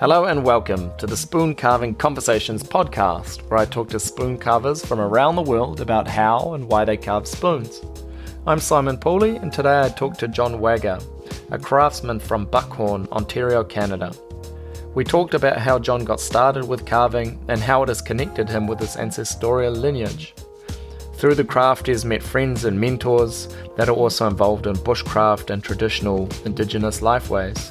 Hello and welcome to the Spoon Carving Conversations podcast, where I talk to spoon carvers from around the world about how and why they carve spoons. I'm Simon Pooley, and today I talk to John Wagger, a craftsman from Buckhorn, Ontario, Canada. We talked about how John got started with carving and how it has connected him with his ancestral lineage. Through the craft, he has met friends and mentors that are also involved in bushcraft and traditional Indigenous lifeways.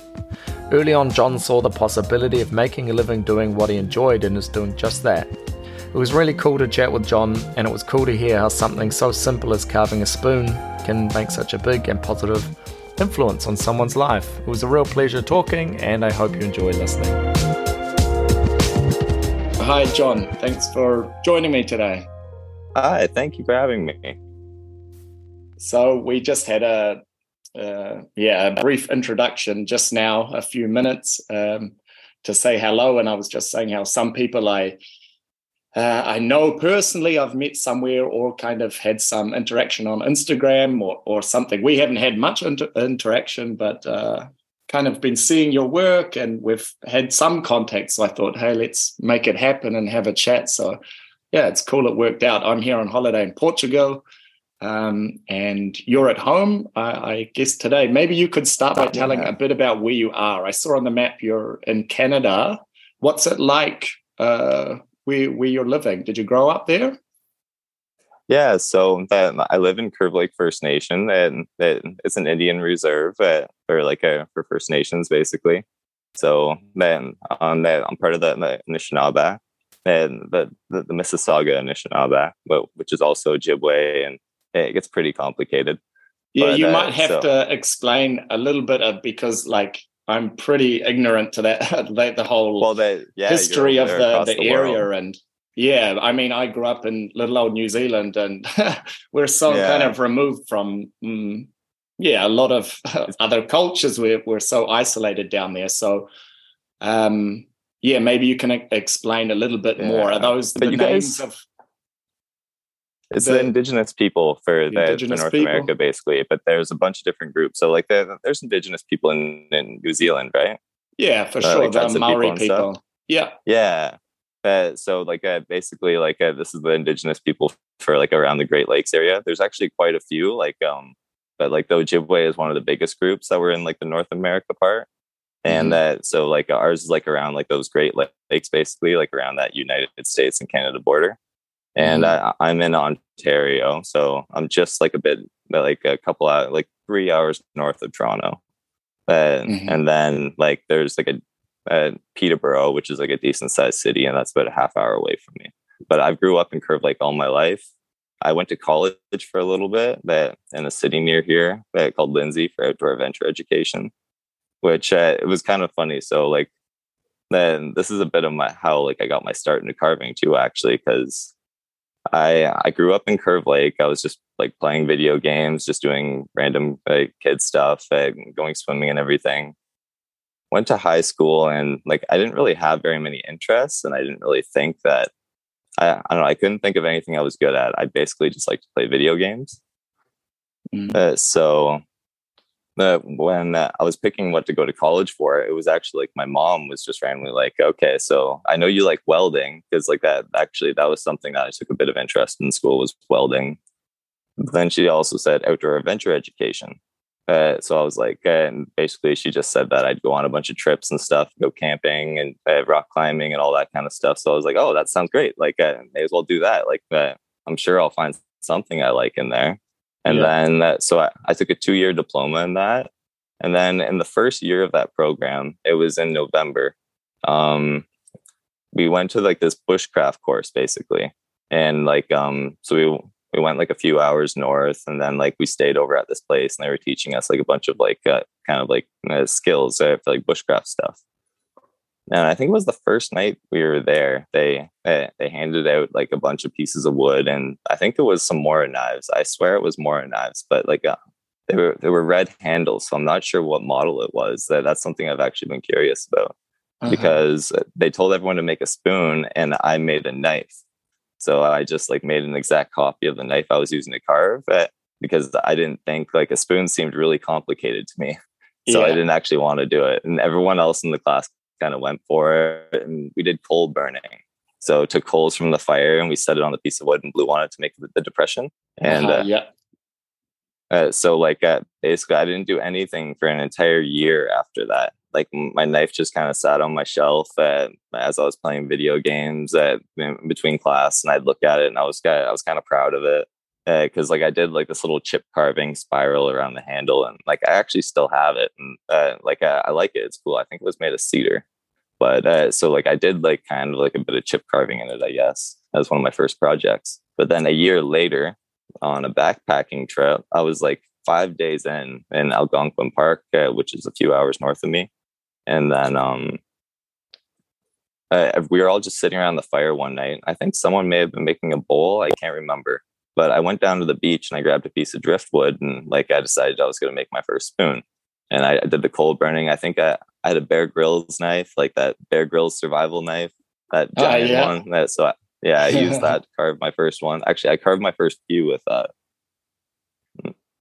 Early on, John saw the possibility of making a living doing what he enjoyed and is doing just that. It was really cool to chat with John, and it was cool to hear how something so simple as carving a spoon can make such a big and positive influence on someone's life. It was a real pleasure talking, and I hope you enjoy listening. Hi, John. Thanks for joining me today. Hi, thank you for having me. So, we just had a uh, yeah, a brief introduction just now, a few minutes um, to say hello. And I was just saying how some people I uh, I know personally, I've met somewhere or kind of had some interaction on Instagram or, or something. We haven't had much inter- interaction, but uh, kind of been seeing your work and we've had some contact. So I thought, hey, let's make it happen and have a chat. So yeah, it's cool. It worked out. I'm here on holiday in Portugal. Um, and you're at home, I, I, guess today. Maybe you could start by telling a bit about where you are. I saw on the map you're in Canada. What's it like uh, where where you're living? Did you grow up there? Yeah, so that I live in Curve Lake First Nation, and it's an Indian reserve uh, for like a, for First Nations, basically. So then on that, I'm part of the, the Anishinaabe and the, the, the Mississauga Anishinaabe, but which is also Ojibwe and it gets pretty complicated. Yeah, but, you uh, might have so. to explain a little bit of because like I'm pretty ignorant to that the whole well, they, yeah, history of the, the, the area and yeah, I mean I grew up in little old New Zealand and we're so yeah. kind of removed from mm, yeah, a lot of other cultures we're we're so isolated down there. So um yeah, maybe you can explain a little bit yeah. more. Are those the names guys, of it's the, the indigenous people for the, the North people. America, basically. But there's a bunch of different groups. So like there's indigenous people in, in New Zealand, right? Yeah, for uh, sure. Like the Maori people. people. Yeah. Yeah. Uh, so like uh, basically like uh, this is the indigenous people for like around the Great Lakes area. There's actually quite a few like um but like the Ojibwe is one of the biggest groups that were in like the North America part. And mm-hmm. that so like ours is like around like those Great Lakes basically like around that United States and Canada border and mm-hmm. I, I'm in Ontario, so I'm just like a bit like a couple of like three hours north of Toronto, and mm-hmm. and then like there's like a, a, Peterborough, which is like a decent sized city, and that's about a half hour away from me. But I grew up in Curve Lake all my life. I went to college for a little bit, but in a city near here that called Lindsay for outdoor adventure education, which uh, it was kind of funny. So like then this is a bit of my how like I got my start into carving too, actually, because I I grew up in Curve Lake. I was just like playing video games, just doing random like kid stuff, and going swimming and everything. Went to high school and like I didn't really have very many interests, and I didn't really think that I, I don't know. I couldn't think of anything I was good at. I basically just like to play video games. Mm-hmm. Uh, so uh, when uh, I was picking what to go to college for, it was actually like my mom was just randomly like, okay, so I know you like welding because like that actually that was something that I took a bit of interest in school was welding. then she also said outdoor adventure education. Uh, so I was like, and basically she just said that I'd go on a bunch of trips and stuff, go camping and uh, rock climbing and all that kind of stuff. So I was like, oh, that sounds great. Like, I uh, may as well do that. Like, uh, I'm sure I'll find something I like in there. And yeah. then that, so I, I took a two year diploma in that. And then in the first year of that program, it was in November. Um, we went to like this bushcraft course basically. And like, um, so we, we went like a few hours north and then like we stayed over at this place and they were teaching us like a bunch of like uh, kind of like uh, skills uh, for like bushcraft stuff and I think it was the first night we were there. They they handed out like a bunch of pieces of wood, and I think it was some Mora knives. I swear it was Mora knives, but like uh, they were they were red handles, so I'm not sure what model it was. That that's something I've actually been curious about uh-huh. because they told everyone to make a spoon, and I made a knife. So I just like made an exact copy of the knife I was using to carve it because I didn't think like a spoon seemed really complicated to me. So yeah. I didn't actually want to do it. And everyone else in the class kind of went for it, and we did coal burning. So took coals from the fire and we set it on the piece of wood and blew on it to make the depression. And uh, uh, yeah. Uh, so like uh, basically, I didn't do anything for an entire year after that. Like my knife just kind of sat on my shelf uh, as I was playing video games uh, between class, and I'd look at it and I was I was kind of proud of it because like I did like this little chip carving spiral around the handle, and like I actually still have it, and like I like it. It's cool. I think it was made of cedar. But uh, so like I did like kind of like a bit of chip carving in it, I guess. That was one of my first projects. But then a year later, on a backpacking trip, I was like five days in in Algonquin Park, uh, which is a few hours north of me, and then um, uh, we were all just sitting around the fire one night. I think someone may have been making a bowl. I can't remember. But I went down to the beach and I grabbed a piece of driftwood and like I decided I was going to make my first spoon. And I, I did the coal burning. I think I, I had a Bear Grylls knife, like that Bear Grylls survival knife, that ah, giant uh, yeah. one. That so I, yeah, I used that to carve my first one. Actually, I carved my first few with that.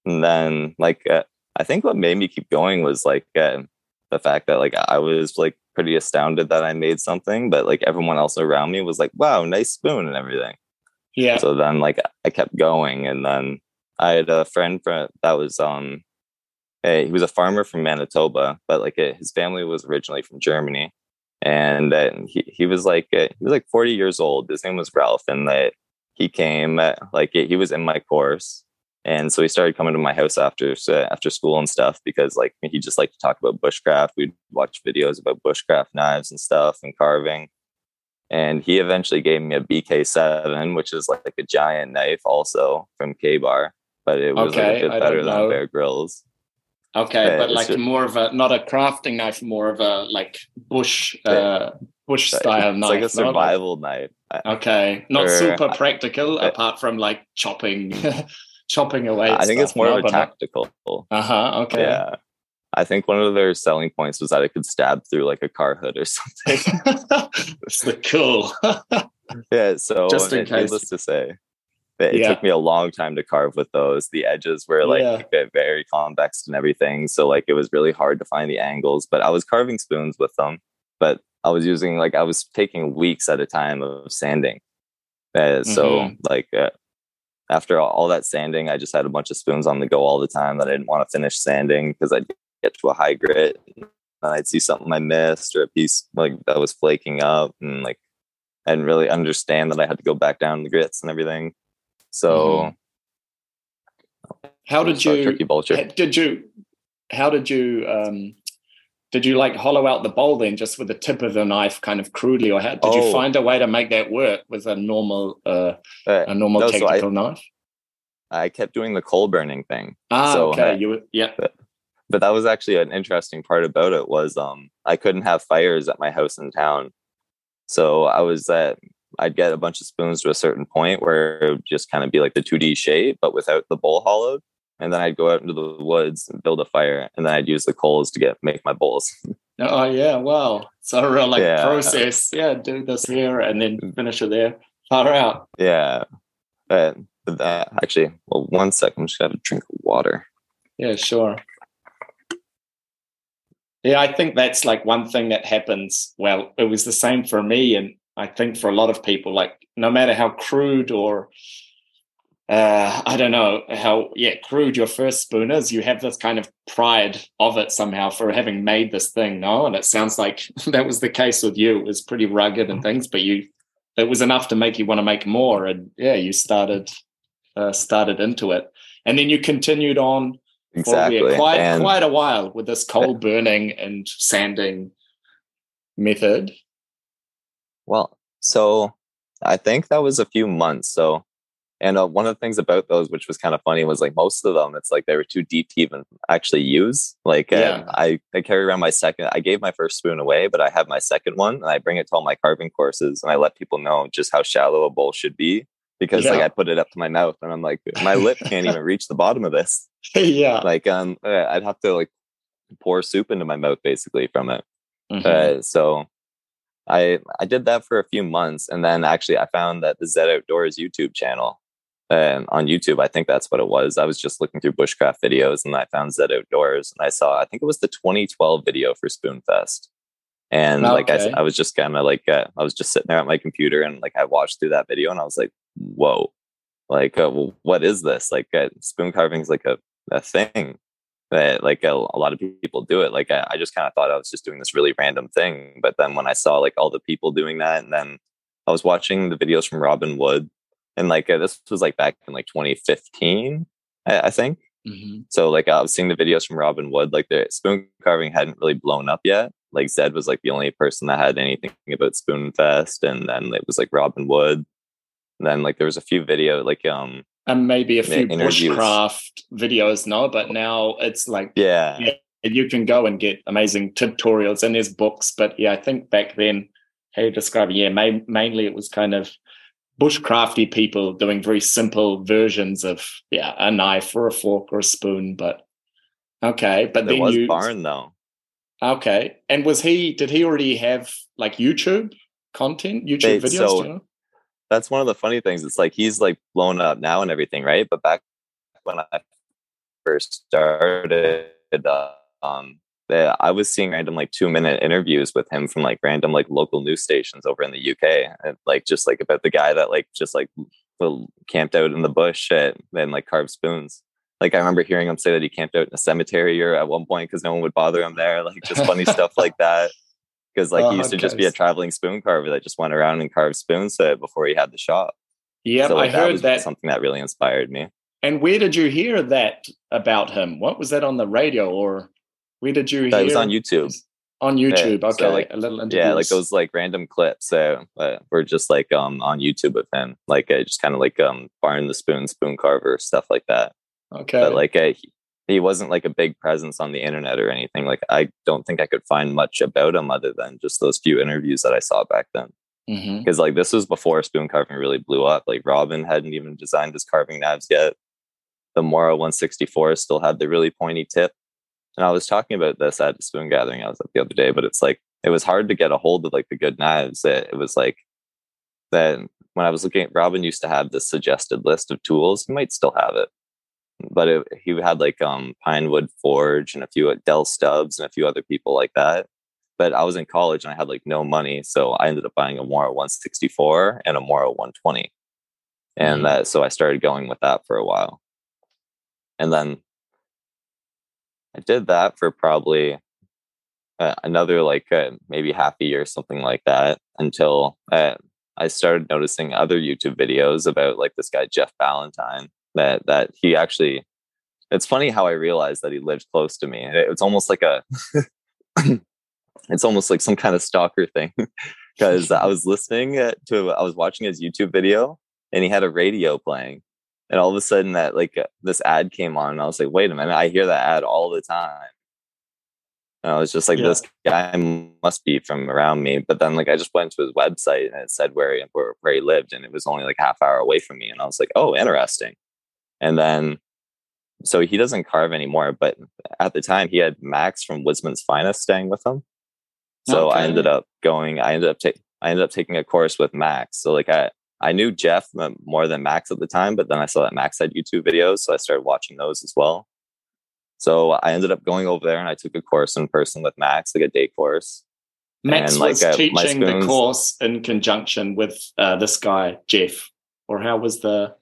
And then, like, uh, I think what made me keep going was like uh, the fact that like I was like pretty astounded that I made something, but like everyone else around me was like, "Wow, nice spoon" and everything. Yeah. So then, like, I kept going, and then I had a friend that was um he was a farmer from Manitoba, but like his family was originally from Germany, and uh, he he was like uh, he was like forty years old. His name was Ralph, and that he came like he was in my course, and so he started coming to my house after after school and stuff because like he just liked to talk about bushcraft. We'd watch videos about bushcraft knives and stuff and carving. And he eventually gave me a BK7, which is like, like a giant knife, also from Ka-Bar, but it was okay, like a bit better than Bear Grylls. Okay, but like more of a not a crafting knife, more of a like bush uh bush style it's knife. like a survival knife. Okay, not or, super practical I, apart from like chopping chopping away. I think it's more no, of a tactical. Uh huh. Okay. Yeah. I think one of their selling points was that it could stab through like a car hood or something. That's the cool. yeah. So just in case. needless to say, it yeah. took me a long time to carve with those. The edges were like yeah. very convex and everything. So like it was really hard to find the angles, but I was carving spoons with them. But I was using like I was taking weeks at a time of sanding. Uh, so mm-hmm. like uh, after all, that sanding, I just had a bunch of spoons on the go all the time that I didn't want to finish sanding because I'd get to a high grit and I'd see something I missed or a piece like that was flaking up and like I didn't really understand that I had to go back down the grits and everything. So, mm-hmm. how did you? Did you? How did you? Um, did you like hollow out the bowl then, just with the tip of the knife, kind of crudely, or how, did oh. you find a way to make that work with a normal, uh, uh a normal no, technical so I, knife? I kept doing the coal burning thing. Ah, so okay. I, you were, yeah. But, that was actually an interesting part about it was um I couldn't have fires at my house in town. So I was at I'd get a bunch of spoons to a certain point where it would just kind of be like the 2D shape, but without the bowl hollowed. And then I'd go out into the woods and build a fire, and then I'd use the coals to get make my bowls. Oh yeah, wow! So a real like yeah. process. Yeah, do this here and then finish it there. Far out. Yeah, but that actually, well, one second, I'm just gonna have a drink of water. Yeah, sure. Yeah, I think that's like one thing that happens. Well, it was the same for me, and I think for a lot of people, like no matter how crude or uh, I don't know how yeah crude your first spoon is, you have this kind of pride of it somehow for having made this thing. No, and it sounds like that was the case with you. It was pretty rugged and things, but you it was enough to make you want to make more. And yeah, you started uh, started into it, and then you continued on exactly quite and quite a while with this coal burning and sanding method. Well, so I think that was a few months. So, and uh, one of the things about those, which was kind of funny, was like most of them, it's like they were too deep to even actually use. Like, uh, yeah. I, I carry around my second, I gave my first spoon away, but I have my second one and I bring it to all my carving courses and I let people know just how shallow a bowl should be because yeah. like I put it up to my mouth and I'm like, my lip can't even reach the bottom of this. yeah. Like, um, uh, I'd have to like pour soup into my mouth basically from it. Mm-hmm. Uh, so I I did that for a few months, and then actually I found that the Zed Outdoors YouTube channel um, on YouTube. I think that's what it was. I was just looking through bushcraft videos, and I found Zed Outdoors, and I saw I think it was the 2012 video for Spoonfest, And okay. like I, I was just kind of like uh, I was just sitting there at my computer and like I watched through that video and I was like, whoa, like uh, well, what is this? Like uh, spoon carving is like a, a thing that like a, a lot of people do it. Like I, I just kind of thought I was just doing this really random thing, but then when I saw like all the people doing that, and then I was watching the videos from Robin Wood, and like uh, this was like back in like 2015, I, I think. Mm-hmm. So like I was seeing the videos from Robin Wood, like the spoon carving hadn't really blown up yet. Like Zed was like the only person that had anything about Spoon Fest, and then it was like Robin Wood. And then like there was a few video like um and maybe a few bushcraft videos no but now it's like yeah. yeah you can go and get amazing tutorials and there's books but yeah i think back then how you describe it yeah ma- mainly it was kind of bushcrafty people doing very simple versions of yeah a knife or a fork or a spoon but okay but there then was you barn though. Okay and was he did he already have like youtube content youtube they, videos so, that's one of the funny things it's like he's like blown up now and everything right but back when i first started uh, um I was seeing random like two minute interviews with him from like random like local news stations over in the UK, and like just like about the guy that like just like camped out in the bush and then like carved spoons. Like I remember hearing him say that he camped out in a cemetery or at one point because no one would bother him there. Like just funny stuff like that. Because like oh, he used to just be a traveling spoon carver that just went around and carved spoons uh, before he had the shop. Yeah, so, like, I heard that, that something that really inspired me. And where did you hear that about him? What was that on the radio or? Where did you? Hear? It was on YouTube. On YouTube, yeah, okay. So like, a little interviews. yeah, like those like random clips. So uh, we're just like um on YouTube with him, like uh, just kind of like um Barn the Spoon, Spoon Carver, stuff like that. Okay, but like uh, he, he wasn't like a big presence on the internet or anything. Like I don't think I could find much about him other than just those few interviews that I saw back then. Because mm-hmm. like this was before spoon carving really blew up. Like Robin hadn't even designed his carving knives yet. The Mora 164 still had the really pointy tip. And I was talking about this at the spoon gathering I was at the other day, but it's like it was hard to get a hold of like the good knives. It, it was like that when I was looking at Robin used to have this suggested list of tools. He might still have it, but it, he had like um Pinewood Forge and a few Del Stubbs and a few other people like that. But I was in college and I had like no money, so I ended up buying a Mora 164 and a Mora 120, and mm-hmm. that so I started going with that for a while, and then I did that for probably uh, another like uh, maybe half a year, something like that, until uh, I started noticing other YouTube videos about like this guy Jeff Valentine. That that he actually. It's funny how I realized that he lived close to me. It, It's almost like a. it's almost like some kind of stalker thing, because I was listening uh, to I was watching his YouTube video and he had a radio playing and all of a sudden that like uh, this ad came on and i was like wait a minute i hear that ad all the time and i was just like yeah. this guy must be from around me but then like i just went to his website and it said where he, where, where he lived and it was only like half hour away from me and i was like oh interesting and then so he doesn't carve anymore but at the time he had max from wisman's finest staying with him so okay. i ended up going i ended up taking i ended up taking a course with max so like i I knew Jeff more than Max at the time, but then I saw that Max had YouTube videos, so I started watching those as well. So I ended up going over there and I took a course in person with Max, like a day course. Max and, like, was uh, teaching the course in conjunction with uh, this guy Jeff, or how was the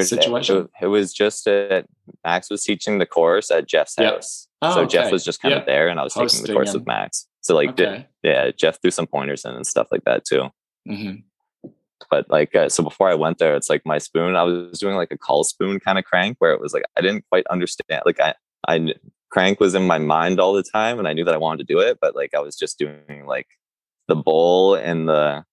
situation? It, it was just a, Max was teaching the course at Jeff's yep. house, oh, so okay. Jeff was just kind yep. of there, and I was Hosting taking the course him. with Max. So like, okay. did, yeah, Jeff threw some pointers in and stuff like that too. Mm-hmm but like uh, so before i went there it's like my spoon i was doing like a call spoon kind of crank where it was like i didn't quite understand like i i crank was in my mind all the time and i knew that i wanted to do it but like i was just doing like the bowl and the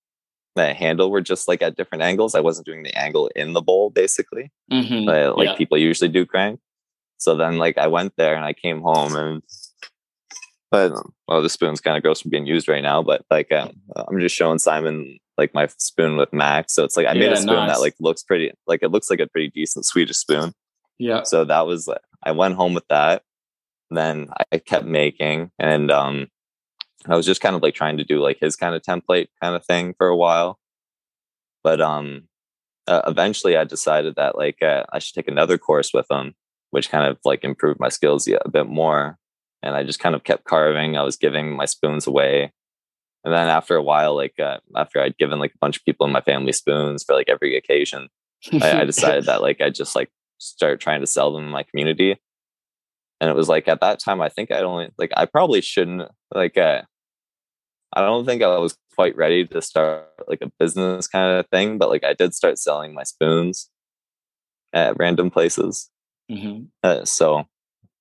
the handle were just like at different angles i wasn't doing the angle in the bowl basically mm-hmm. but, like yeah. people usually do crank so then like i went there and i came home and but well the spoon's kind of gross from being used right now but like um, i'm just showing simon like my spoon with Max. So it's like I made a spoon nice. that like looks pretty, like it looks like a pretty decent Swedish spoon. Yeah. So that was I went home with that. Then I kept making, and um, I was just kind of like trying to do like his kind of template kind of thing for a while. But um, uh, eventually I decided that like uh, I should take another course with him, which kind of like improved my skills a bit more. And I just kind of kept carving. I was giving my spoons away and then after a while, like uh, after I'd given like a bunch of people in my family spoons for like every occasion, I, I decided that like I just like start trying to sell them in my community. And it was like at that time, I think I'd only like I probably shouldn't like uh, I don't think I was quite ready to start like a business kind of thing, but like I did start selling my spoons at random places. Mm-hmm. Uh, so,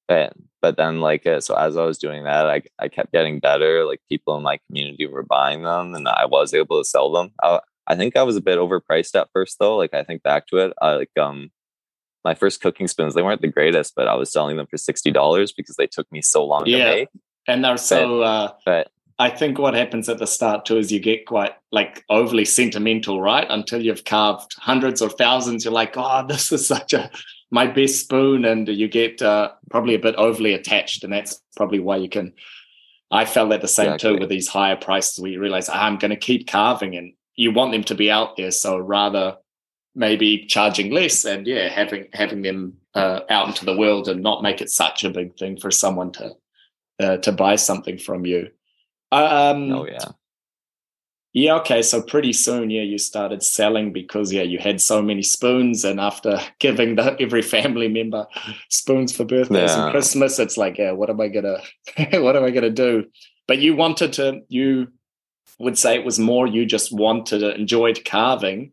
but, but then like uh, so as I was doing that, I I kept getting better. Like people in my community were buying them, and I was able to sell them. I, I think I was a bit overpriced at first though. Like I think back to it, I like um my first cooking spoons they weren't the greatest, but I was selling them for sixty dollars because they took me so long Yeah. to make. And they're so. uh, But I think what happens at the start too is you get quite like overly sentimental, right? Until you've carved hundreds or thousands, you're like, oh, this is such a my best spoon, and you get uh, probably a bit overly attached, and that's probably why you can. I felt that the same too with these higher prices, where you realize "Ah, I'm going to keep carving, and you want them to be out there, so rather maybe charging less and yeah, having having them uh, out into the world and not make it such a big thing for someone to uh, to buy something from you. Um, oh yeah. yeah, okay. So pretty soon, yeah, you started selling because yeah, you had so many spoons, and after giving the, every family member spoons for birthdays and Christmas, it's like, yeah, what am I gonna, what am I gonna do? But you wanted to, you would say it was more you just wanted to enjoyed carving,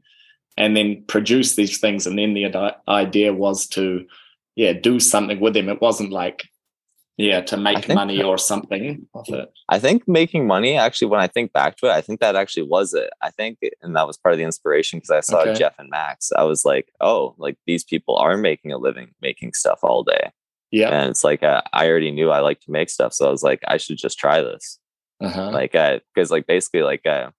and then produce these things, and then the idea was to, yeah, do something with them. It wasn't like, yeah, to make think- money or something of it. I think making money actually, when I think back to it, I think that actually was it. I think, and that was part of the inspiration because I saw Okay. Jeff and Max. I was like, oh, like these people are making a living making stuff all day. Yeah. And it's like, uh, I already knew I like to make stuff. So I was like, I should just try this. Uh-huh. Like, because, like, basically, like, uh,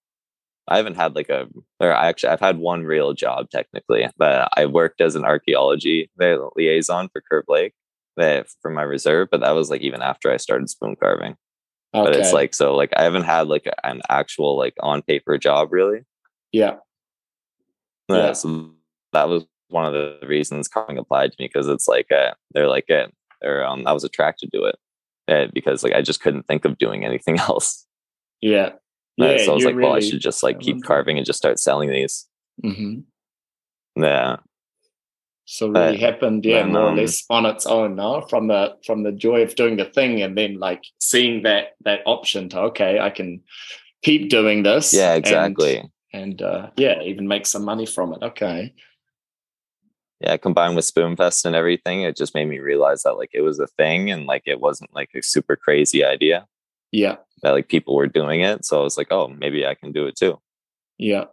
I haven't had like a, or I actually, I've had one real job technically, but I worked as an archaeology liaison for Curve Lake that for my reserve, but that was like even after I started spoon carving but it's like so like i haven't had like an actual like on paper job really yeah. Uh, Yeah. so that was one of the reasons carving applied to me because it's like uh, they're like uh, or um, i was attracted to it uh, because like i just couldn't think of doing anything else Yeah. Uh, Yeah. so i was like well i should just like keep carving and just start selling these Mm-hmm. yeah So really Uh, happened, yeah, more or um, less on its own, no? From the from the joy of doing the thing and then like seeing that that option to okay, I can keep doing this. yeah and- exactly And, uh yeah, even make some money from it. Okay. yeah combined with spoonfest and everything it just made me realize that like it was a thing and like it wasn't like a super crazy idea Yeah. that like people were doing it so i was like oh maybe i can do it too Yeah.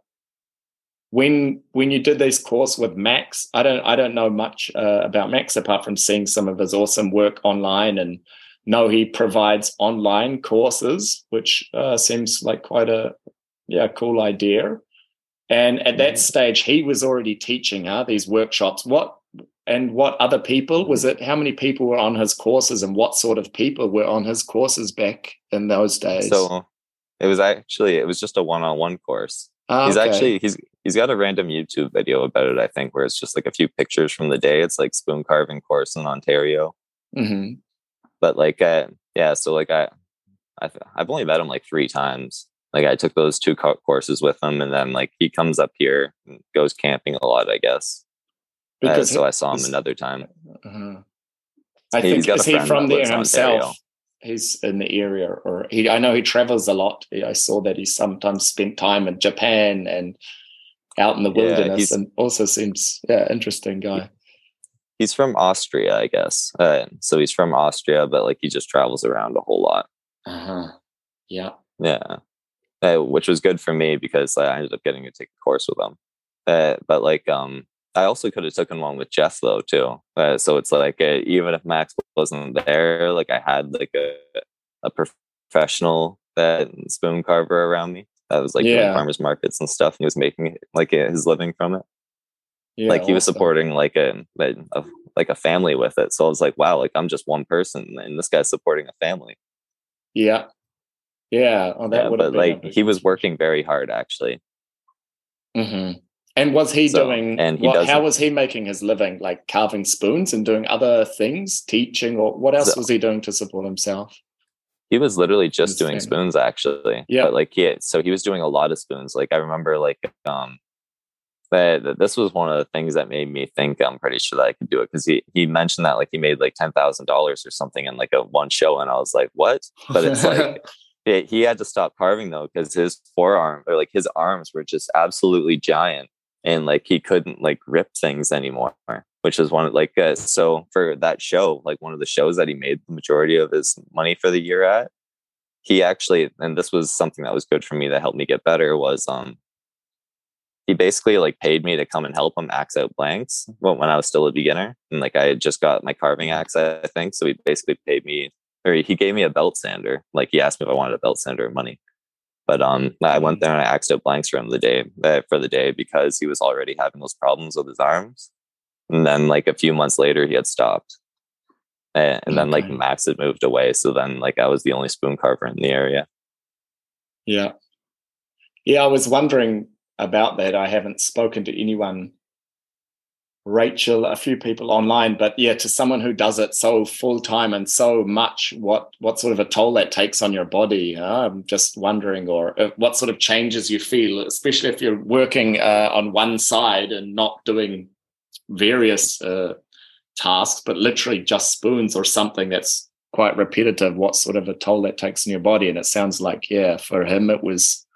When when you did this course with Max, I don't I don't know much uh, about Max apart from seeing some of his awesome work online and know he provides online courses, which uh, seems like quite a yeah cool idea. And at that Mhm. stage, he was already teaching huh, these workshops. What and what other people was it? How many people were on his courses, and what sort of people were on his courses back in those days? So it was actually it was just a one-on-one course. Ah, he's okay. actually he's he's got a random YouTube video about it. I think where it's just like a few pictures from the day. It's like spoon carving course in Ontario. Mhm. But like uh, yeah, so like I I've I've only met him like three times. Like I took those two co- courses with him, and then like he comes up here, and goes camping a lot. I guess. Uh, because so I saw him another time. Uh-huh. I He's think is he from there himself? Ontario. He's in the area, or he. I know he travels a lot. I saw that he sometimes spent time in Japan and out in the Yeah, wilderness, and also seems yeah interesting guy. He's from Austria, I guess. Uh, so he's from Austria, but like he just travels around a whole lot. Uh huh. Yeah. Yeah. Uh, which was good for me because I ended up getting to take a course with him. Uh, but like, um, I also could have taken one with Jeff though too. Uh, so it's like uh, even if Max wasn't there, like I had like a a professional uh, spoon carver around me that was like doing farmers markets and stuff. And he was making like his living from it. Yeah. like he was awesome. supporting like a, a, a like a family with it. So I was like, wow, like I'm just one person, and this guy's supporting a family. Yeah. Yeah. Oh, that Yeah, but like he was working very hard actually. hmm And was he So- doing? and he what, how was he making his living? Like carving spoons and doing other things, teaching, or what else So- was he doing to support himself? He was literally just doing spoons actually. Yeah. But like he so he was doing a lot of spoons. Like I remember like um that this was one of the things that made me think I'm pretty sure that I could do it because he he mentioned that like he made like ten thousand dollars or something in like a one show and I was like what but it's like it, he had to stop carving though because his forearm or like his arms were just absolutely giant and like he couldn't like rip things anymore which is one of like uh, so for that show like one of the shows that he made the majority of his money for the year at he actually and this was something that was good for me that helped me get better was um he basically like paid me to come and help him axe out blanks when I was still a beginner. And like I had just got my carving axe, I think. So he basically paid me or he gave me a belt sander. Like he asked me if I wanted a belt sander or money. But um I went there and I axed out blanks for him the day uh, for the day because he was already having those problems with his arms. And then like a few months later he had stopped. And, and then like Max had moved away. So then like I was the only spoon carver in the area. Yeah. Yeah, I was wondering about that. I haven't spoken to anyone, Rachel, a few people online, but yeah, to someone who does it so full time and so much, what what sort of a toll that takes on your body? Uh, I'm just wondering, or uh, what sort of changes you feel, especially if you're working uh, on one side and not doing various uh, tasks, but literally just spoons or something that's quite repetitive. What sort of a toll that takes on your body? And it sounds like, yeah, for him it was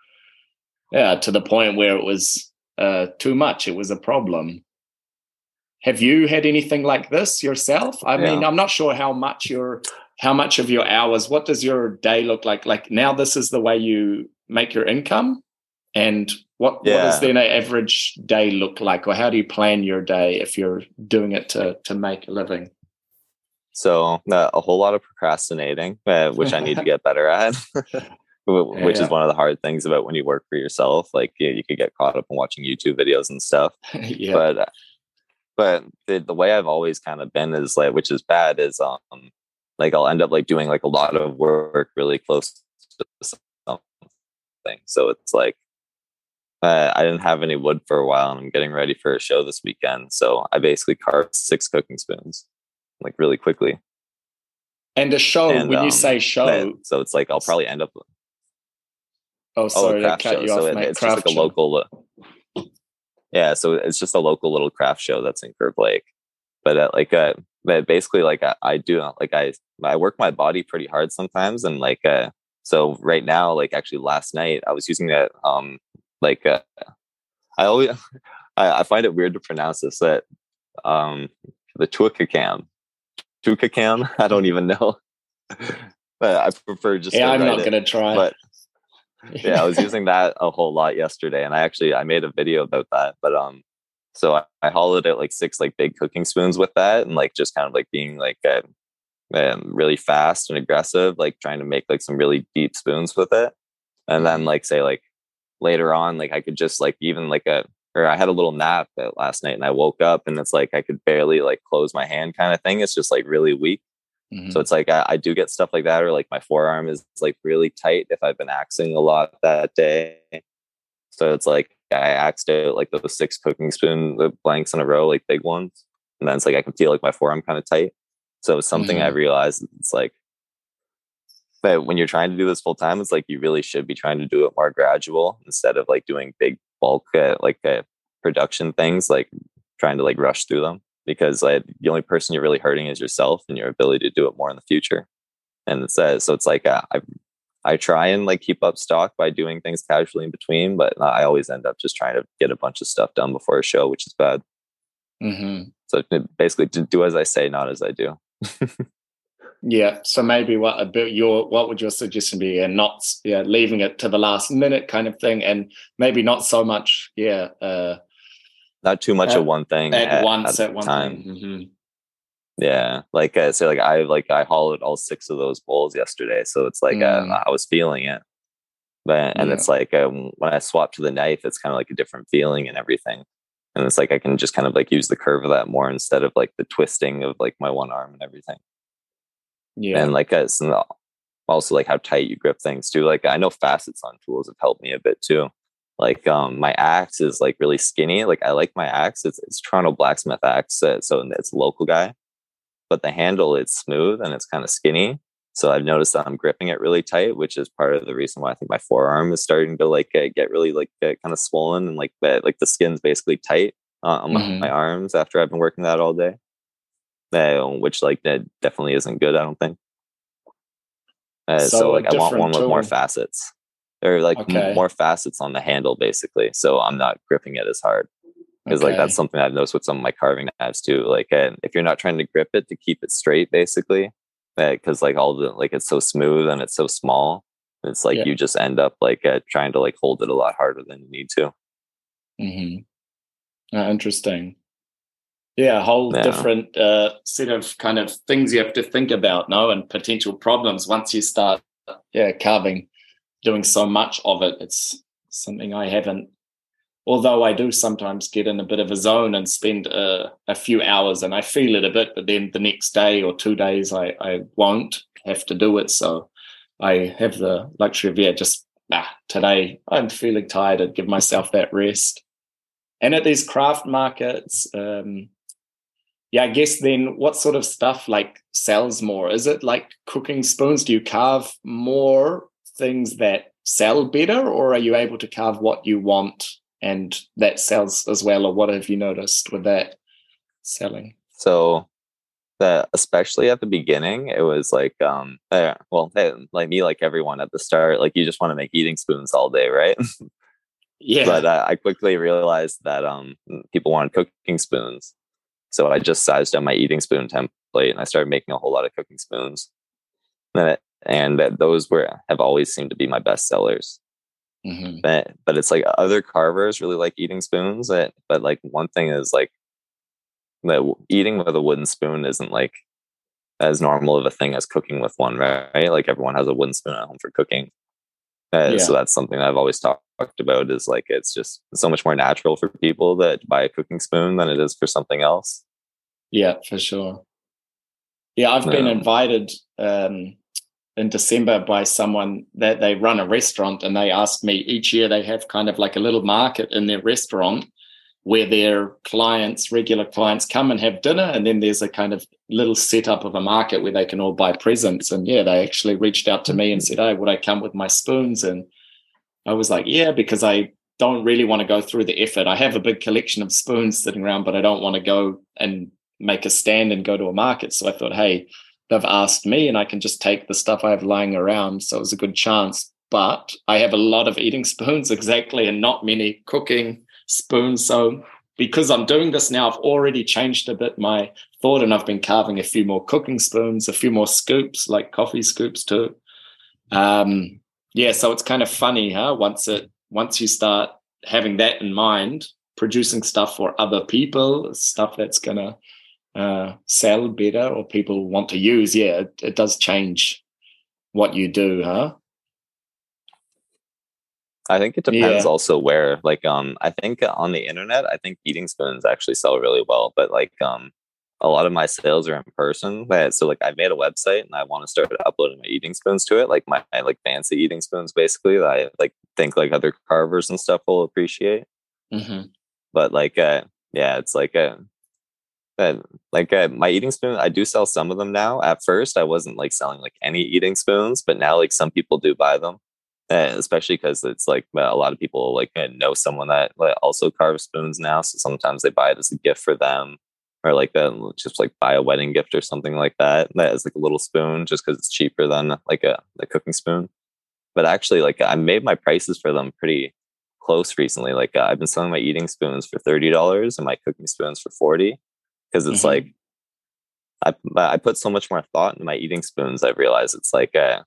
yeah, to the point where it was uh, too much. It was a problem. Have you had anything like this yourself? I yeah. mean, I'm not sure how much your how much of your hours. What does your day look like? Like now, this is the way you make your income, and what yeah. what does then an average day look like, or how do you plan your day if you're doing it to to make a living? So uh, a whole lot of procrastinating, uh, which I need to get better at. which yeah. is one of the hard things about when you work for yourself. Like you, you could get caught up in watching YouTube videos and stuff. yeah. But uh, but the, the way I've always kind of been is like, which is bad, is um like I'll end up like doing like a lot of work really close to something. So it's like uh, I didn't have any wood for a while, and I'm getting ready for a show this weekend. So I basically carved six cooking spoons, like really quickly. And a show, and, when um, you say show, so it's like I'll probably end up Oh, sorry, oh, cut you so off, it, It's just like a local. Yeah, so it's just a local little craft show that's in Curve Lake, but uh, like uh, but basically like I, I do like I I work my body pretty hard sometimes, and like uh, so right now like actually last night I was using that um like uh, I always I, I find it weird to pronounce this that um the Tuakakam Tuakakam I don't even know. but I prefer just yeah. I'm not gonna try. But yeah, I was using that a whole lot yesterday, and I actually I made a video about that. But um, so I, I hollowed out like six like big cooking spoons with that, and like just kind of like being like uh, um, really fast and aggressive, like trying to make like some really deep spoons with it. And then like say like later on, like I could just like even like a or I had a little nap last night, and I woke up and it's like I could barely like close my hand kind of thing. It's just like really weak. Mm-hmm. So it's like I, I, do get stuff like that, or like my forearm is like really tight if I've been axing a lot that day. So it's like I axed out like those six cooking spoon the blanks in a row, like big ones, and then it's like I can feel like my forearm kind of tight. So it's something mm-hmm. I realized it's like, but when you're trying to do this full time, it's like you really should be trying to do it more gradual instead of like doing big bulk uh, like uh, production things, like trying to like rush through them because like the only person you're really hurting is yourself and your ability to do it more in the future. And it says so. It's like uh, I I try and like keep up stock by doing things casually in between, but I always end up just trying to get a bunch of stuff done before a show, which is bad. Mm-hmm. So basically, to do as I say, not as I do. yeah. So maybe what a bit your what would your suggestion be, and not yeah leaving it to the last minute kind of thing, and maybe not so much yeah. Uh, not too much at, of one thing at, at once at, at one time. Mm-hmm. Yeah, like I say, like I like I hollowed all six of those bowls yesterday, so it's like uh, mm. uh, I was feeling it. But and yeah. it's like um, when I swap to the knife, it's kind of like a different feeling and everything. And it's like I can just kind of like use the curve of that more instead of like the twisting of like my one arm and everything. Yeah, and like uh, also like how tight you grip things too. Like I know facets on tools have helped me a bit too like um my axe is like really skinny like i like my axe it's, it's toronto blacksmith axe so it's local guy but the handle it's smooth and it's kind of skinny So I've noticed that I'm gripping it really tight, which is part of the reason why I think my forearm is starting to like uh, get really like uh, kind of swollen and like uh, like the skin's basically tight uh, on mm-hmm. my, arms after I've been working that all day. Uh, which like that definitely isn't good. I don't think. Uh, so, so, like I want one with more facets or like okay. more facets on the handle basically. So I'm not gripping it as hard because okay. like that's something I've noticed with some of my carving knives too. Like if you're not trying to grip it to keep it straight, basically, because like all the like it's so smooth and it's so small, it's like yeah. you just end up like uh, trying to like hold it a lot harder than you need to. Hmm. Uh, interesting. Yeah, a whole yeah. different uh, set of kind of things you have to think about, no, and potential problems once you start, yeah, carving, doing so much of it. It's something I haven't although I do sometimes get in a bit of a zone and spend a, a, few hours and I feel it a bit, but then the next day or two days I, I won't have to do it. So I have the luxury of, yeah, just ah, today I'm feeling tired and give myself that rest. And at these craft markets, um, yeah, I guess then what sort of stuff like sells more? Is it like cooking spoons? Do you carve more things that sell better, or are you able to carve what you want and that sells as well, or what have you noticed with that selling? So that especially at the beginning it was like um well like me like everyone at the start like you just want to make eating spoons all day right yeah but uh, i quickly realized that um people wanted cooking spoons so i just sized up my eating spoon template and i started making a whole lot of cooking spoons and, and those were have always seemed to be my best sellers Mm-hmm. But but it's like other carvers really like eating spoons. But, but like one thing is like that eating with a wooden spoon isn't like as normal of a thing as cooking with one, right? Like everyone has a wooden spoon at home for cooking. Uh, yeah. So that's something that I've always talked about is like it's just so much more natural for people that buy a cooking spoon than it is for something else. Yeah, for sure. Yeah, I've been invited um, in December by someone that they run a restaurant and they asked me each year they have kind of like a little market in their restaurant where their clients, regular clients come and have dinner. And then there's a kind of little setup of a market where they can all buy presents. And yeah, they actually reached out to me and said, Hey, would I come with my spoons? And I was like, Yeah, because I don't really want to go through the effort. I have a big collection of spoons sitting around, but I don't want to go and make a stand and go to a market. So I thought, Hey, they've asked me and I can just take the stuff I have lying around. So it was a good chance. But I have a lot of eating spoons exactly and not many cooking spoons. So because I'm doing this now, I've already changed a bit my thought and I've been carving a few more cooking spoons, a few more scoops, like coffee scoops too. Um, yeah, so it's kind of funny, huh? Once it once you start having that in mind, producing stuff for other people, stuff that's gonna uh, sell better or people want to use, yeah, it, it does change what you do, huh? I think it depends yeah. also where. Like, um, I think on the internet, I think eating spoons actually sell really well. But like, um, a lot of my sales are in person. So like, I made a website and I want to start uploading my eating spoons to it, like my, my like fancy eating spoons, basically. That I like think like other carvers and stuff will appreciate. Mm-hmm. But like, uh, yeah, it's like a uh, but like uh, my eating spoon i do sell some of them now. At first i wasn't like selling like any eating spoons but now like some people do buy them uh, especially because it's like a lot of people like uh, know someone that like, also carves spoons now so sometimes they buy it as a gift for them or like uh, just like buy a wedding gift or something like that that is like a little spoon just because it's cheaper than like a, a cooking spoon. But actually like i made my prices for them pretty close recently like uh, i've been selling my eating spoons for $30 and my cooking spoons for 40 because it's mm-hmm. like I I put so much more thought into my eating spoons. I've realized it's like a,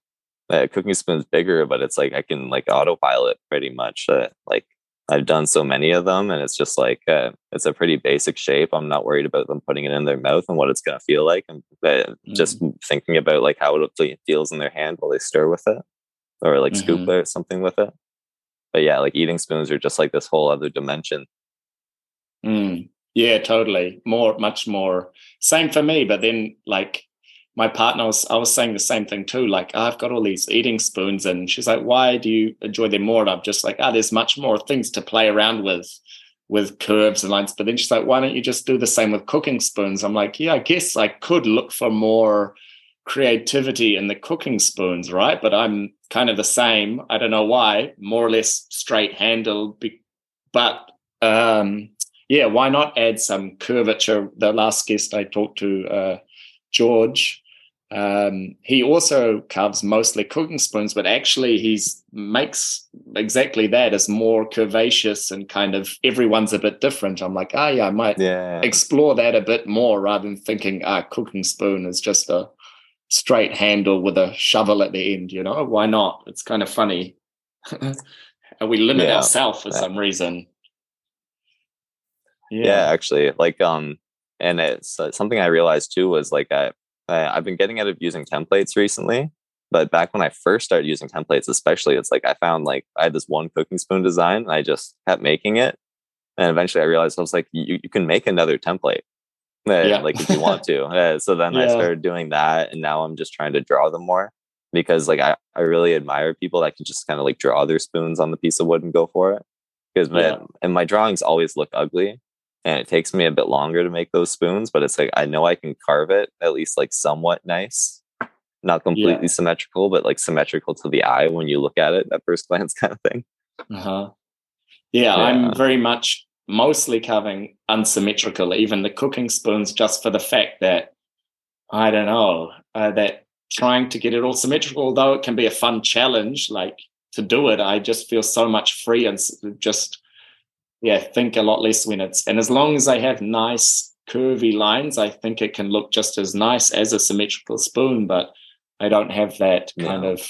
a cooking spoon's bigger, but it's like I can like autopilot pretty much. Uh, like I've done so many of them, and it's just like uh, it's a pretty basic shape. I'm not worried about them putting it in their mouth and what it's gonna feel like. and uh, mm-hmm. just thinking about like how it feels in their hand while they stir with it, or like mm-hmm. scoop or something with it. But yeah, like eating spoons are just like this whole other dimension. Mm. Yeah, totally. More, much more. Same for me. But then, like, my partner was, I was saying the same thing too. Like, oh, I've got all these eating spoons, and she's like, "Why do you enjoy them more?" And I'm just like, "Ah, oh, there's much more things to play around with, with curves and lines." But then she's like, "Why don't you just do the same with cooking spoons?" I'm like, "Yeah, I guess I could look for more creativity in the cooking spoons, right? But I'm kind of the same. I don't know why, more or less straight handle. But um, yeah, why not add some curvature? The last guest I talked to, uh, George, um, he also carves mostly cooking spoons, but actually he's makes exactly that as more curvaceous and kind of everyone's a bit different. I'm like, ah, yeah, I might Yeah. explore that a bit more rather than thinking, ah, cooking spoon is just a straight handle with a shovel at the end. You know, why not? It's kind of funny. and we limit Yeah. ourselves for Yeah. some reason. Yeah actually like um and it's uh, something i realized too was like i I- i've been getting out of using templates recently but back when i first started using templates especially it's like i found like i had this one cooking spoon design and i just kept making it and eventually i realized i was like you, you can make another template Yeah. like if you want to Uh, so then i started doing that and now i'm just trying to draw them more because like i, I really admire people that can just kind of like draw their spoons on the piece of wood and go for it because Yeah. and my drawings always look ugly and it takes me a bit longer to make those spoons but it's like i know i can carve it at least like somewhat nice not completely symmetrical but like symmetrical to the eye when you look at it at first glance kind of thing Uh-huh. Yeah, Yeah. I'm very much mostly carving unsymmetrical, even the cooking spoons, just for the fact that I don't know uh, that trying to get it all symmetrical, although it can be a fun challenge, like to do it, I just feel so much free and just yeah, think a lot less when it's and as long as I have nice curvy lines, I think it can look just as nice as a symmetrical spoon, but I don't have that kind of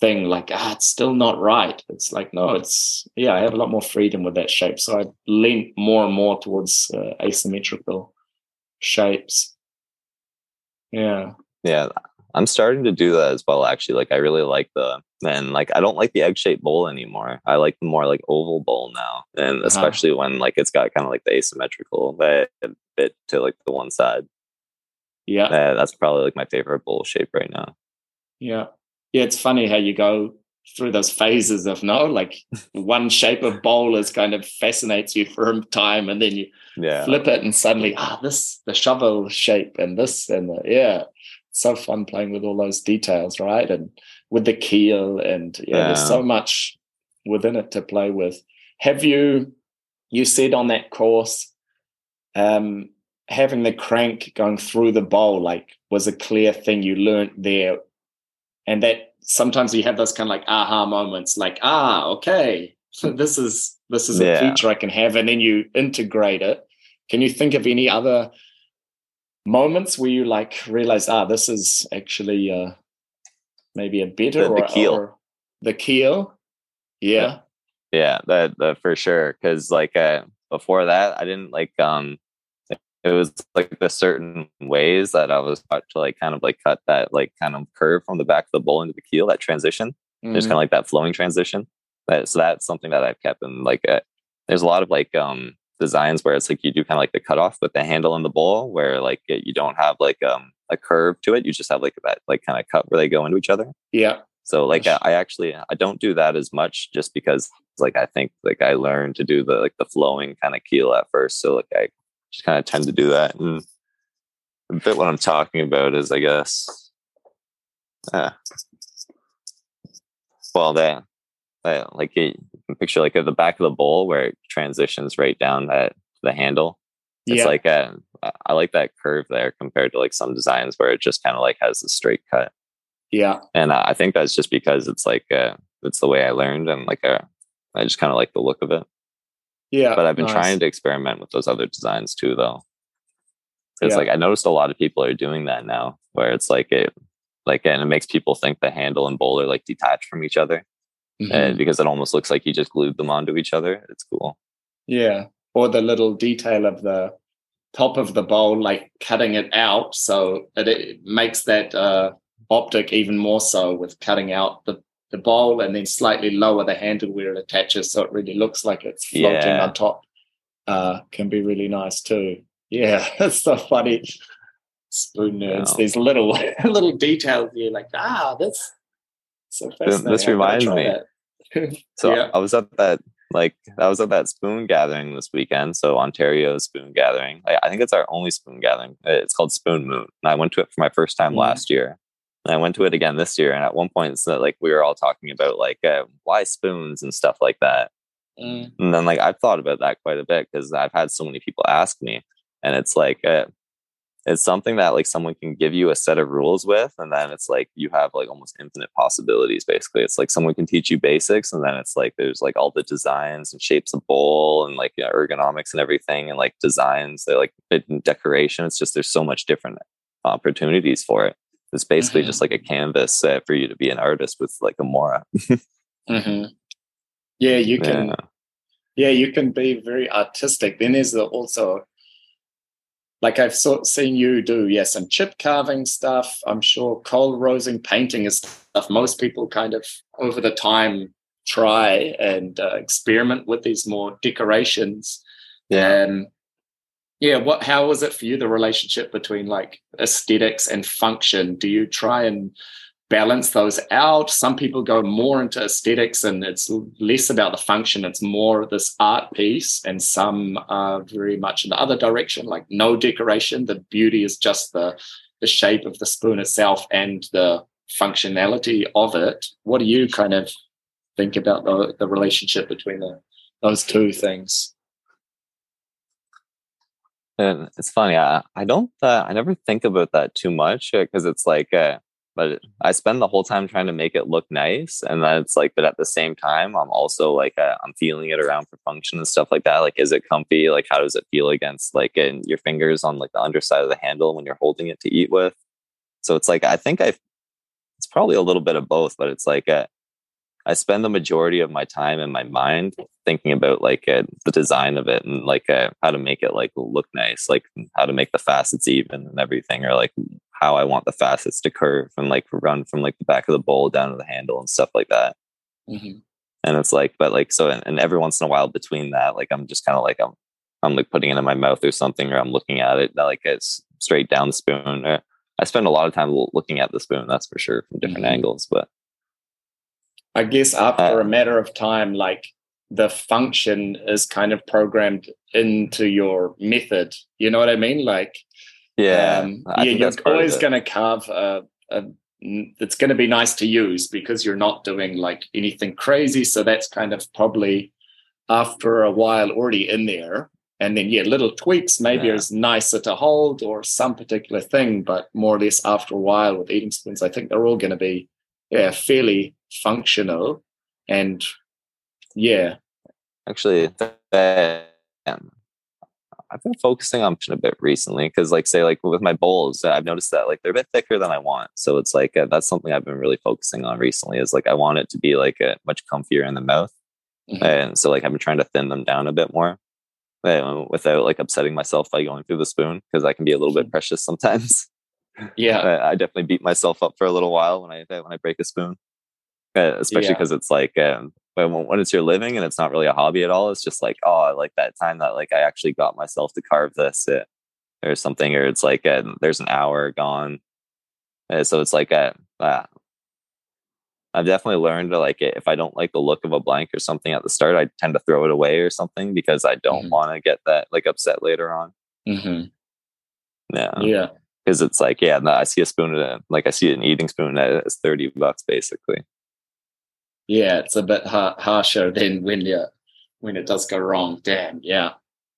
thing like ah it's still not right. It's like no. it's yeah i have a lot more freedom with that shape so i lean more and more towards uh, asymmetrical shapes. Yeah. Yeah i'm starting to do that as well actually like i really like the and like i don't like the egg-shaped bowl anymore. I like the more like oval bowl now and Uh-huh. especially when like it's got kind of like the asymmetrical bit, to like the one side. Yeah. Uh, that's probably like my favorite bowl shape right now. Yeah. Yeah it's funny how you go through those phases of no like one shape of bowl is kind of fascinates you for a time and then you yeah. flip it and suddenly ah this the shovel shape and this and the, yeah so fun playing with all those details right? And with the keel and yeah, there's so much within it to play with. Have you you said on that course um having the crank going through the bowl like was a clear thing you learned there? And that sometimes you have those kind of like aha moments like ah okay this is this is a feature i can have and then you integrate it. Can you think of any other moments where you like realize ah this is actually uh maybe a better The- the or, keel. or the keel yeah yeah that, that for sure because like uh before that i didn't like um it was like the certain ways that i was taught to like kind of like cut that like kind of curve from the back of the bowl into the keel that transition there's Mhm. kind of like that flowing transition that, so that's something that i've kept in like uh, there's a lot of like um designs where it's like you do kind of like the cutoff with the handle and the bowl where like it, you don't have like um a curve to it you just have like that like kind of cut where they go into each other yeah so like I, I actually I don't do that as much just because like I think like I learned to do the like the flowing kind of keel at first. So like I just kind of tend to do that. And a bit what I'm talking about is I guess uh, well that that like it, you can picture like at the back of the bowl where it transitions right down that the handle. It's yeah like a, I like that curve there compared to like some designs where it just kind of like has a straight cut yeah and I I think that's just because it's like uh, it's the way I learned, and like uh, I just kind of like the look of it. yeah But I've been nice. trying to experiment with those other designs too, though. It's Yeah. like I noticed a lot of people are doing that now, where it's like it, like, and it makes people think the handle and bowl are like detached from each other, Mhm. and because it almost looks like you just glued them onto each other. It's cool. Yeah. Or the little detail of the top of the bowl, like cutting it out. So it, it makes that uh, optic even more so with cutting out the, the bowl and then slightly lower the handle where it attaches. So it really looks like it's floating Yeah. on top. Uh, can be really nice too. Yeah. It's so funny. Spoon nerds. Wow. These little little details you're like, ah, that's so this reminds me. So Yeah. I was at that like I was at that spoon gathering this weekend. So Ontario spoon gathering. I, I think it's our only spoon gathering. It's called Spoon Moon, and I went to it for my first time mm. last year. And I went to it again this year. And at one point, so like we were all talking about like uh, why spoons and stuff like that. Mm. And then like I've thought about that quite a bit because I've had so many people ask me, and it's like uh, it's something that like someone can give you a set of rules with and then it's like you have like almost infinite possibilities basically it's like someone can teach you basics and then it's like there's like all the designs and shapes of bowl and like you know, ergonomics and everything and like designs that like decoration it's just there's so much different opportunities for it it's basically mm-hmm. just like a canvas uh, for you to be an artist with like a Mora mm-hmm. yeah you can yeah. yeah you can be very artistic then there's also like I've seen you do, yes, some chip carving stuff. I'm sure kolrosing painting is stuff most people kind of over the time try and uh, experiment with these more decorations. Yeah. Um, yeah. What? How was it for you? The relationship between like aesthetics and function. Do you try and balance those out. Some people go more into aesthetics and it's less about the function, it's more of this art piece. And some are very much in the other direction, like no decoration. The beauty is just the, the shape of the spoon itself and the functionality of it. What do you kind of think about the, the relationship between the, those two things? And it's funny. I, I don't. Uh, I never think about that too much because uh, it's like uh, but I spend the whole time trying to make it look nice. And then it's like, but at the same time, I'm also like, uh, I'm feeling it around for function and stuff like that. Like, is it comfy? Like, how does it feel against like in your fingers on like the underside of the handle when you're holding it to eat with? So it's like, I think I, it's probably a little bit of both, but it's like, uh, I spend the majority of my time in my mind thinking about like uh, the design of it and like uh, how to make it like look nice, like how to make the facets even and everything, or like how I want the facets to curve and like run from like the back of the bowl down to the handle and stuff like that. Mm-hmm. And it's like, but like, so, and, and, every once in a while between that, like, I'm just kind of like, I'm, I'm like putting it in my mouth or something, or I'm looking at it like it's straight down the spoon. Or I spend a lot of time looking at the spoon, that's for sure, from different mm-hmm. angles. But I guess after uh, a matter of time, like the function is kind of programmed into your method. You know what I mean? Like, yeah, um, yeah, you're always going to carve a, a it's going to be nice to use because you're not doing like anything crazy. So that's kind of probably after a while already in there. And then, yeah, little tweaks maybe yeah. is nicer to hold or some particular thing, but more or less after a while with eating spoons, I think they're all going to be yeah, fairly functional. And yeah. Actually, that, I've been focusing on a bit recently because, like, say, like with my bowls, I've noticed that like they're a bit thicker than I want. So it's like uh, that's something I've been really focusing on recently. Is like I want it to be like a much comfier in the mouth, mm-hmm. and so like I've been trying to thin them down a bit more, uh, without like upsetting myself by going through the spoon because I can be a little bit mm-hmm. precious sometimes. Yeah, I, I definitely beat myself up for a little while when I when I break a spoon, uh, especially because yeah. it's like um, when, when it's your living and it's not really a hobby at all it's just like oh I like that time that like i actually got myself to carve this it, uh, or something or it's like uh, there's an hour gone uh, so it's like uh, uh, i've definitely learned to like it if i don't like the look of a blank or something at the start i tend to throw it away or something because i don't mm-hmm. want to get that like upset later on mm-hmm. yeah yeah because it's like yeah no, i see a spoon at, like i see an eating spoon that is 30 bucks basically yeah, it's a bit har- harsher than when you when it does go wrong. Damn, yeah.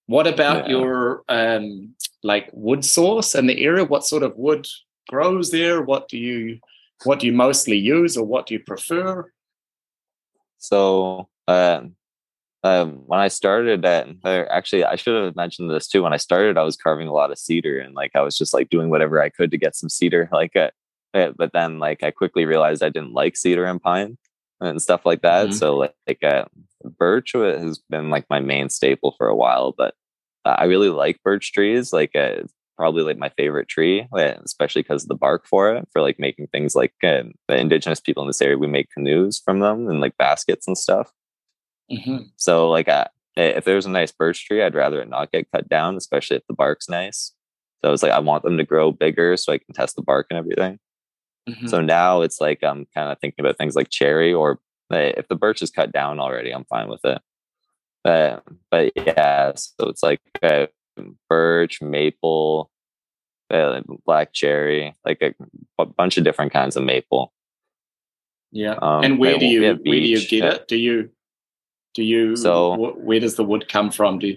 What about yeah. your um like wood source and the area? What sort of wood grows there? What do you what do you mostly use or what do you prefer? So um, um, when I started at, actually, I should have mentioned this too. When I started, I was carving a lot of cedar and like I was just like doing whatever I could to get some cedar. Like, uh, but then like I quickly realized I didn't like cedar and pine and stuff like that. Mm-hmm. So like, like uh, birch has been like my main staple for a while, but uh, I really like birch trees. Like uh, probably like my favorite tree, uh, especially because of the bark for it. For like making things like uh, the indigenous people in this area, we make canoes from them and like baskets and stuff. Mm-hmm. So like uh, if there's a nice birch tree, I'd rather it not get cut down, especially if the bark's nice. So I was like I want them to grow bigger so I can test the bark and everything. Mm-hmm. So now it's like I'm kind of thinking about things like cherry, or if the birch is cut down already, I'm fine with it. Uh, but yeah, so it's like uh, birch, maple, uh, black cherry, like a, a, bunch of different kinds of maple. Yeah. Um, and where do you where do you get it? Do you do you so where does the wood come from? Do you,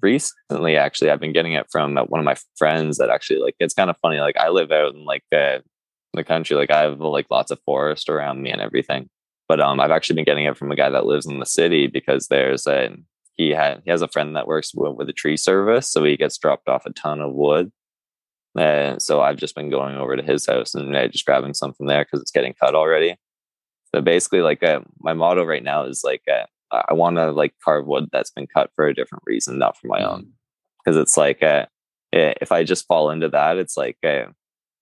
recently actually I've been getting it from uh, one of my friends that actually like it's kind of funny like I live out in like uh, the country like I have like lots of forest around me and everything but um I've actually been getting it from a guy that lives in the city because there's a he had he has a friend that works with, with a tree service so he gets dropped off a ton of wood and so I've just been going over to his house and uh, just grabbing some from there because it's getting cut already so basically like uh, my motto right now is like uh, I want to like carve wood that's been cut for a different reason, not for my own. Because it's like, uh, if I just fall into that, it's like uh,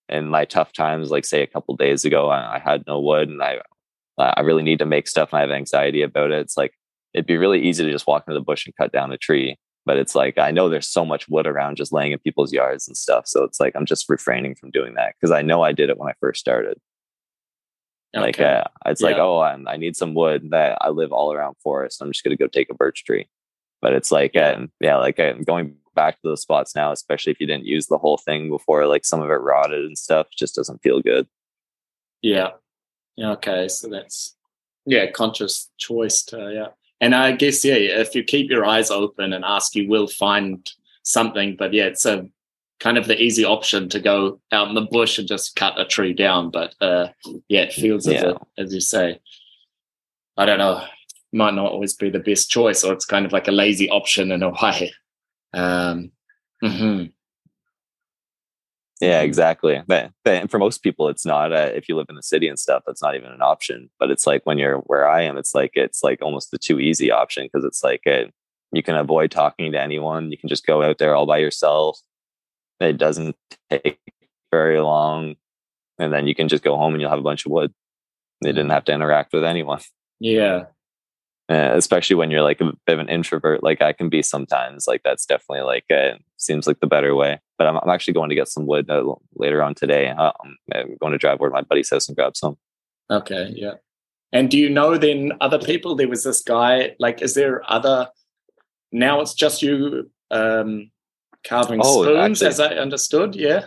in my tough times, like say a couple days ago, I, I, had no wood and I, I really need to make stuff and I have anxiety about it. It's like, it'd be really easy to just walk into the bush and cut down a tree. But it's like, I know there's so much wood around just laying in people's yards and stuff. So it's like, I'm just refraining from doing that because I know I did it when I first started. Okay. Like uh, it's yeah. like, oh, I'm, i need some wood. That I live all around forest. I'm just gonna go take a birch tree. But it's like, yeah, um, yeah like I'm going back to those spots now, especially if you didn't use the whole thing before, like some of it rotted and stuff. Just doesn't feel good. Yeah. Yeah. Okay. So that's yeah, conscious choice to yeah. And I guess yeah, if you keep your eyes open and ask, you will find something. But yeah, it's a kind of the easy option to go out in the bush and just cut a tree down. But uh, yeah, it feels yeah. as, a, as you say. I don't know, might not always be the best choice, or it's kind of like a lazy option in a way. Um, mm-hmm. Yeah, exactly. But, but for most people, it's not. Uh, if you live in the city and stuff, that's not even an option. But it's like when you're where I am, it's like it's like almost the too easy option because it's like a, you can avoid talking to anyone. You can just go out there all by yourself. It doesn't take very long. And then you can just go home and you'll have a bunch of wood. They didn't have to interact with anyone. Yeah. Uh, especially when you're like a bit of an introvert, like I can be sometimes. Like that's definitely like uh, seems like the better way. But I'm, I'm actually going to get some wood uh, later on today. Um, I'm going to drive over to my buddy's house and grab some. Okay, yeah. And do you know then other people? There was this guy. Like, is there other? Now it's just you um, carving oh, spoons, actually, as I understood. Yeah.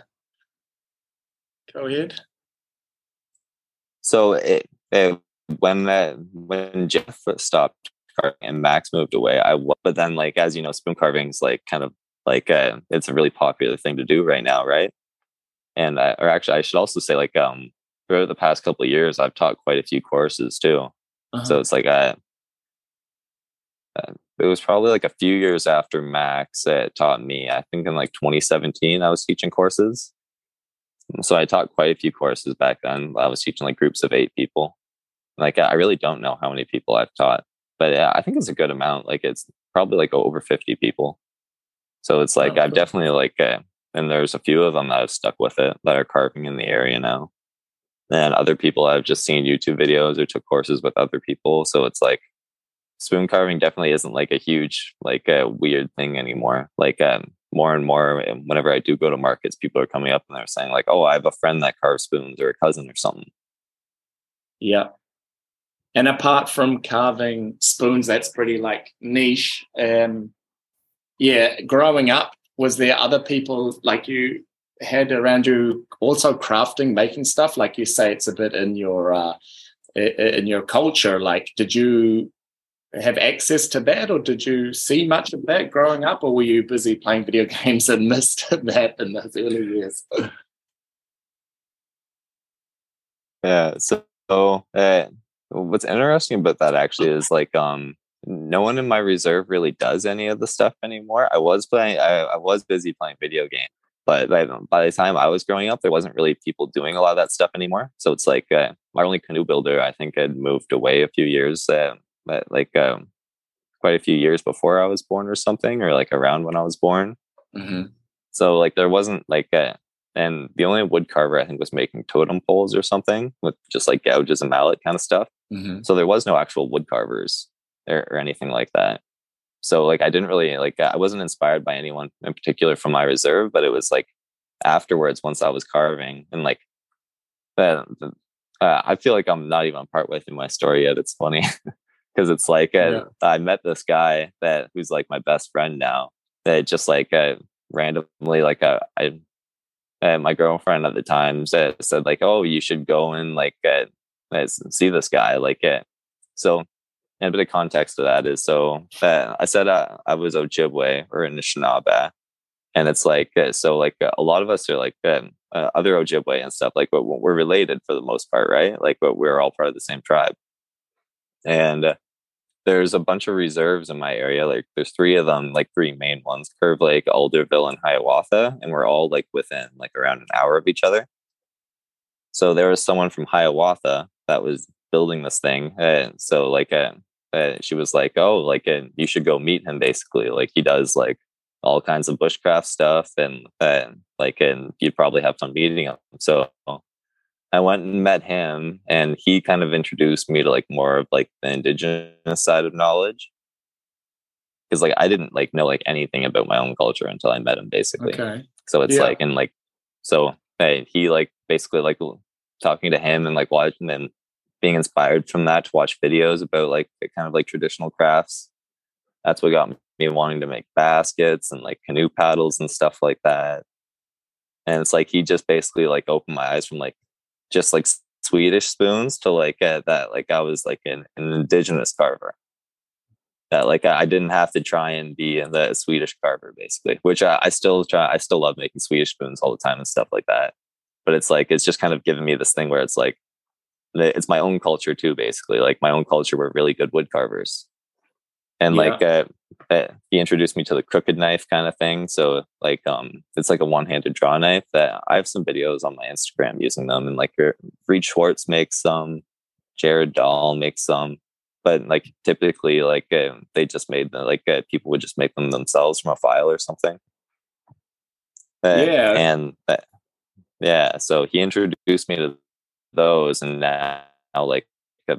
Go ahead. So it, it when uh, when Jeff stopped carving and Max moved away, I but then like as you know, spoon carving is like kind of like uh, it's a really popular thing to do right now, right? And I, or actually, I should also say like um throughout the past couple of years, I've taught quite a few courses too. Uh-huh. So it's like I uh, it was probably like a few years after Max that taught me. I think in like 2017, I was teaching courses. So I taught quite a few courses back then. I was teaching like groups of eight people. Like I really don't know how many people I've taught, but yeah, I think it's a good amount. Like it's probably like over 50 people. So it's like oh, I've definitely like, uh, and there's a few of them that have stuck with it that are carving in the area now. And other people I've just seen YouTube videos or took courses with other people. So it's like spoon carving definitely isn't like a huge like a weird thing anymore. Like um more and more whenever i do go to markets people are coming up and they're saying like oh i have a friend that carves spoons or a cousin or something. Yeah. And apart from carving spoons that's pretty like niche um yeah growing up was there other people like you had around you also crafting making stuff? Like you say it's a bit in your uh in your culture like did you have access to that, or did you see much of that growing up, or were you busy playing video games and missed that in those early years? Yeah. So, uh, what's interesting about that actually is like, um, no one in my reserve really does any of the stuff anymore. I was playing, I, I was busy playing video games, but by, by, the time I was growing up, there wasn't really people doing a lot of that stuff anymore. So it's like uh, my only canoe builder, I think, had moved away a few years. Uh, like um, quite a few years before I was born or something, or like around when I was born. Mm-hmm. So like there wasn't like a, and the only wood carver I think was making totem poles or something with just like gouges and mallet kind of stuff. Mm-hmm. So there was no actual wood carvers or, or anything like that. So like I didn't really like I wasn't inspired by anyone in particular from my reserve, but it was like afterwards once I was carving and like uh, uh, I feel like I'm not even part with in my story yet. It's funny. because it's like uh, yeah. I met this guy that who's like my best friend now. That just like uh, randomly like uh, I, uh, my girlfriend at the time said, said like, oh, you should go and like uh, see this guy. Like, uh, so and a bit of context to that is so uh, I said uh, I was Ojibwe or Anishinaabe, and it's like uh, so like uh, a lot of us are like um, other Ojibwe and stuff like but we're related for the most part, right? Like but we're all part of the same tribe, and uh, there's a bunch of reserves in my area. Like there's three of them, like three main ones: Curve Lake, Alderville, and Hiawatha, and we're all like within like around an hour of each other. So there was someone from Hiawatha that was building this thing, and so like uh, she was like, "Oh, like, and you should go meet him. Basically, like he does like all kinds of bushcraft stuff, and and like, and you'd probably have fun meeting him." So I went and met him, and he kind of introduced me to like more of like the indigenous side of knowledge. Because like I didn't like know like anything about my own culture until I met him, basically. Okay. So it's yeah. like and like so hey, he like basically like talking to him and like watching and being inspired from that to watch videos about like kind of like traditional crafts. That's what got me wanting to make baskets and like canoe paddles and stuff like that. And it's like he just basically like opened my eyes from like just like Swedish spoons to like uh, that like I was like an, an indigenous carver. That like I didn't have to try and be in the Swedish carver basically, which I, I still try. I still love making Swedish spoons all the time and stuff like that. But it's like it's just kind of given me this thing where it's like it's my own culture too basically like my own culture we're really good wood carvers and yeah. like uh, uh, he introduced me to the crooked knife kind of thing so like um it's like a one-handed draw knife that i have some videos on my instagram using them and like reed schwartz makes some Jarrod Dahl makes some but like typically like uh, they just made the, like uh, people would just make them themselves from a file or something uh, yeah and uh, yeah so he introduced me to those and now like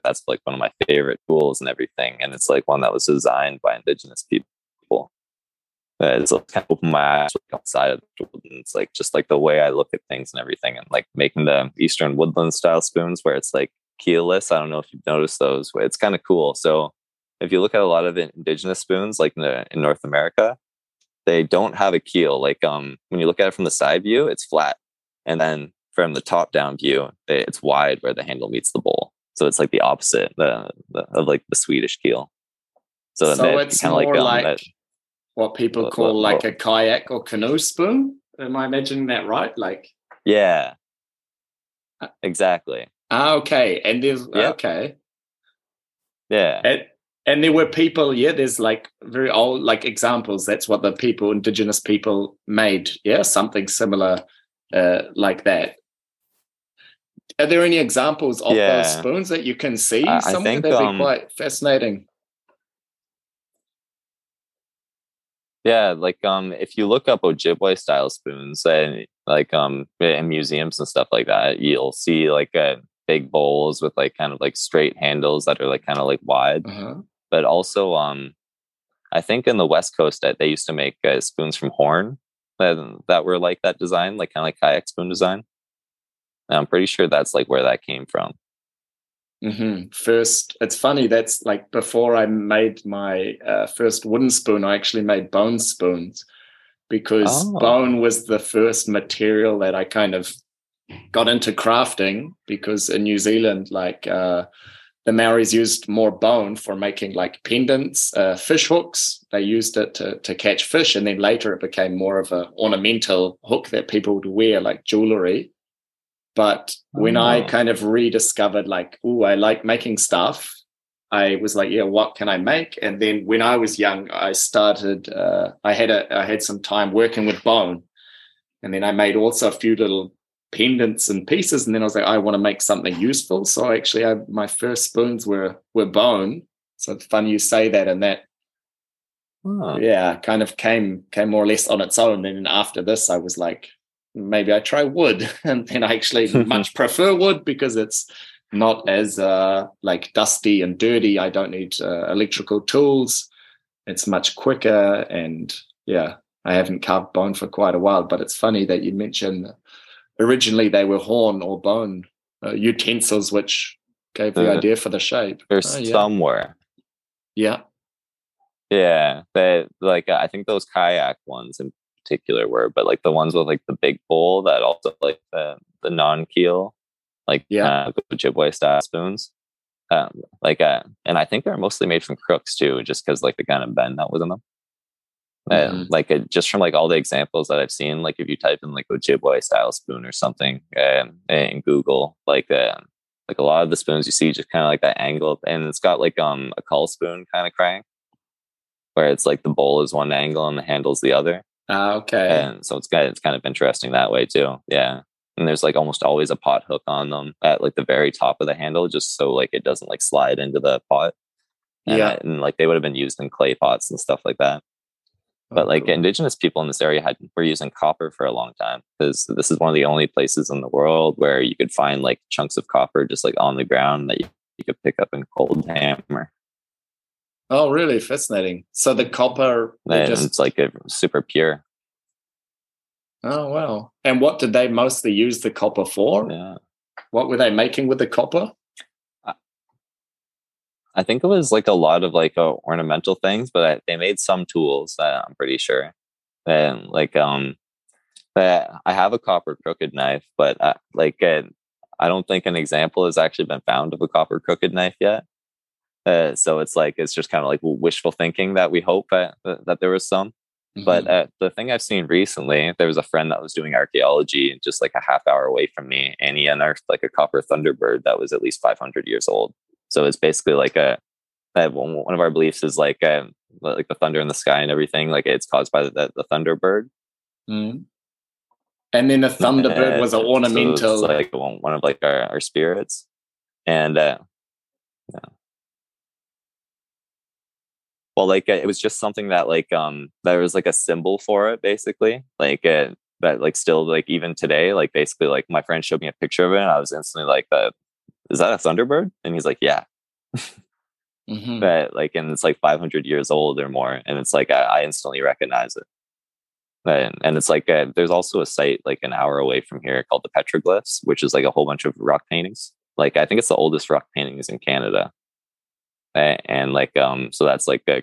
that's like one of my favorite tools and everything and it's like one that was designed by indigenous people uh, it's kind of opened my eyes outside of the tool and it's like just like the way i look at things and everything and like making the eastern woodland style spoons where it's like keelless i don't know if you've noticed those it's kind of cool so if you look at a lot of indigenous spoons like in, the, in north america they don't have a keel like um when you look at it from the side view it's flat and then from the top down view, it's wide where the handle meets the bowl. So it's like the opposite the, the of like the Swedish keel. So, so it's kind of like, like that, what people call like a kayak or canoe spoon. Am I imagining that right? Like yeah, uh, exactly. Ah, okay. And there's yep. okay. Yeah. And, and there were people, yeah, there's like very old like examples. That's what the people, indigenous people made. Yeah, something similar uh, like that. Are there any examples of yeah. those spoons that you can see I, somewhere? I think, That'd um, be quite fascinating. Yeah, like um, if you look up Ojibwe style spoons and like um in museums and stuff like that, you'll see like uh, big bowls with like kind of like straight handles that are like kind of like wide. Uh-huh. But also um, I think in the West Coast that they used to make uh, spoons from horn that that were like that design, like kind of like kayak spoon design. And I'm pretty sure that's like where that came from. Mm-hmm. First, it's funny. That's like before I made my uh, first wooden spoon, I actually made bone spoons because oh. bone was the first material that I kind of got into crafting. Because in New Zealand, like uh, the Maoris used more bone for making like pendants, uh, fish hooks. They used it to, to catch fish, and then later it became more of an ornamental hook that people would wear, like jewelry. But when oh. I kind of rediscovered, like, oh, I like making stuff, I was like, yeah, what can I make? And then when I was young, I started. Uh, I had a I had some time working with bone, and then I made also a few little pendants and pieces. And then I was like, I want to make something useful. So actually, I, my first spoons were were bone. So it's funny you say that, and that oh. yeah, kind of came came more or less on its own. And then after this, I was like, maybe I try wood, and then I actually much prefer wood because it's not as uh, like dusty and dirty. I don't need uh, electrical tools. It's much quicker, and yeah, I haven't carved bone for quite a while. But it's funny that you mentioned originally they were horn or bone uh, utensils, which gave the, the idea for the shape. They're oh, yeah. somewhere. Yeah. Yeah, but like I think those kayak ones in particular word, but like the ones with like the big bowl that also like the the non keel, like Yeah. uh, Ojibwe style spoons. Um, like uh, and I think they're mostly made from crooks too, just because like the kind of bend that was in them. And Mhm. like just from like all the examples that I've seen, like if you type in like Ojibwe style spoon or something um, in Google, like uh, like a lot of the spoons you see just kind of like that angle, and it's got like um a call spoon kind of crank, where it's like the bowl is one angle and the handle's the other, Ah, okay. and so it's kind it's kind of interesting that way too. Yeah, and there's like almost always a pot hook on them at like the very top of the handle, just so like it doesn't like slide into the pot. And, Yeah. uh, and like they would have been used in clay pots and stuff like that but like Oh, indigenous people in this area had were using copper for a long time because this is one of the only places in the world where you could find like chunks of copper just like on the ground that you, you could pick up and cold hammer oh, really fascinating. So the copper and just... it's like a, super pure oh wow. And what did they mostly use the copper for? yeah What were they making with the copper? i think it was like a lot of like uh, ornamental things but I, they made some tools uh, i'm pretty sure and like um but i have a copper crooked knife but uh, like uh, i don't think an example has actually been found of a copper crooked knife yet uh, so it's like it's just kind of like wishful thinking that we hope that, that there was some but Mhm. uh, the thing I've seen recently, there was a friend that was doing archaeology just like a half hour away from me, and he unearthed like a copper thunderbird that was at least 500 years old. So it's basically like a uh, one one of our beliefs is like um, like the thunder in the sky and everything, like it's caused by the, the thunderbird. Mhm. and then the thunderbird was an Uh, so ornamental. it's like one one of like our, our spirits, and uh, yeah. Well, like it was just something that like um there was like a symbol for it, basically, like uh, that like still like even today, like basically like my friend showed me a picture of it, and I was instantly like, uh, "Is that a thunderbird?" And he's like, "Yeah." Mhm. But like, and it's like 500 years old or more, and it's like I, I instantly recognize it. And, and it's like uh, there's also a site like an hour away from here called the Petroglyphs, which is like a whole bunch of rock paintings. Like I think it's the oldest rock paintings in Canada, A- and like um, so that's like a,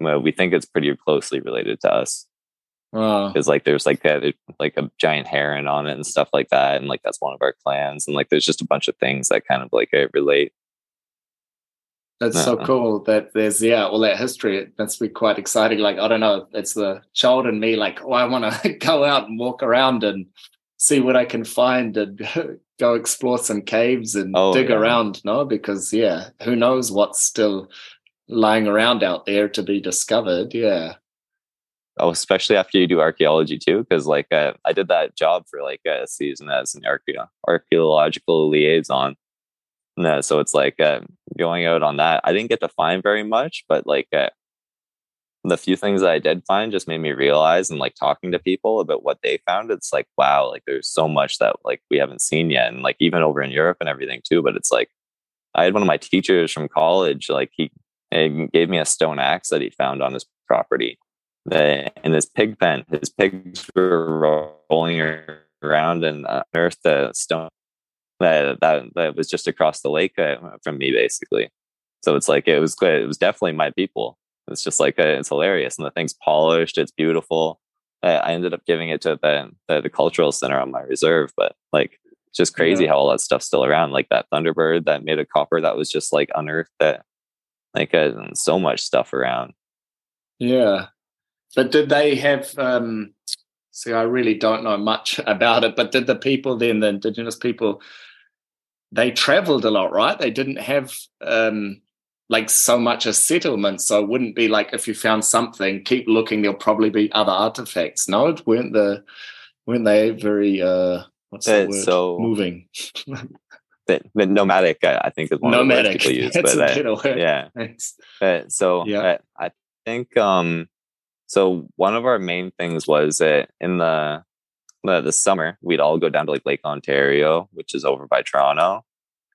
well, we think it's pretty closely related to us Wow. because like there's like a like a giant heron on it and stuff like that, and like that's one of our clans, and like there's just a bunch of things that kind of like uh, relate. That's so Uh-uh. cool that there's yeah all that history. It must be quite exciting. Like I don't know, it's the child in me. Like oh, I want to go out and walk around and see what I can find and go explore some caves and Oh, dig yeah. around. No, because yeah, who knows what's still lying around out there to be discovered. Yeah. Oh, especially after you do archaeology too, because like uh, I did that job for like a season as an archaeo- archaeological liaison. No, so it's like uh, going out on that. I didn't get to find very much, but like uh, the few things that I did find just made me realize, and like talking to people about what they found, it's like wow, like there's so much that like we haven't seen yet, and like even over in Europe and everything too. But it's like I had one of my teachers from college, like he, he gave me a stone axe that he found on his property in his pig pen, his pigs were rolling around and unearthed a stone that that that was just across the lake uh, from me, basically. So it's like it was it was definitely my people. It's just like uh, it's hilarious, and the thing's polished. It's beautiful. Uh, I ended up giving it to the, the the cultural center on my reserve, but like it's just crazy Yeah. how all that stuff's still around. Like that thunderbird that made a copper that was just like unearthed. That like uh, so much stuff around. Yeah. But did they have um see I really don't know much about it, but did the people then, the indigenous people, they traveled a lot, right? They didn't have um like so much a settlement. So it wouldn't be like if you found something, keep looking, there'll probably be other artifacts. No, it weren't the weren't they very uh what's the word? so- moving. But, but nomadic, I, I think is one Nomadic. of the words people use. That's but a better word. yeah, Thanks. Uh, so Yeah. uh, I think um, so. One of our main things was that in the, the the summer we'd all go down to like Lake Ontario, which is over by Toronto.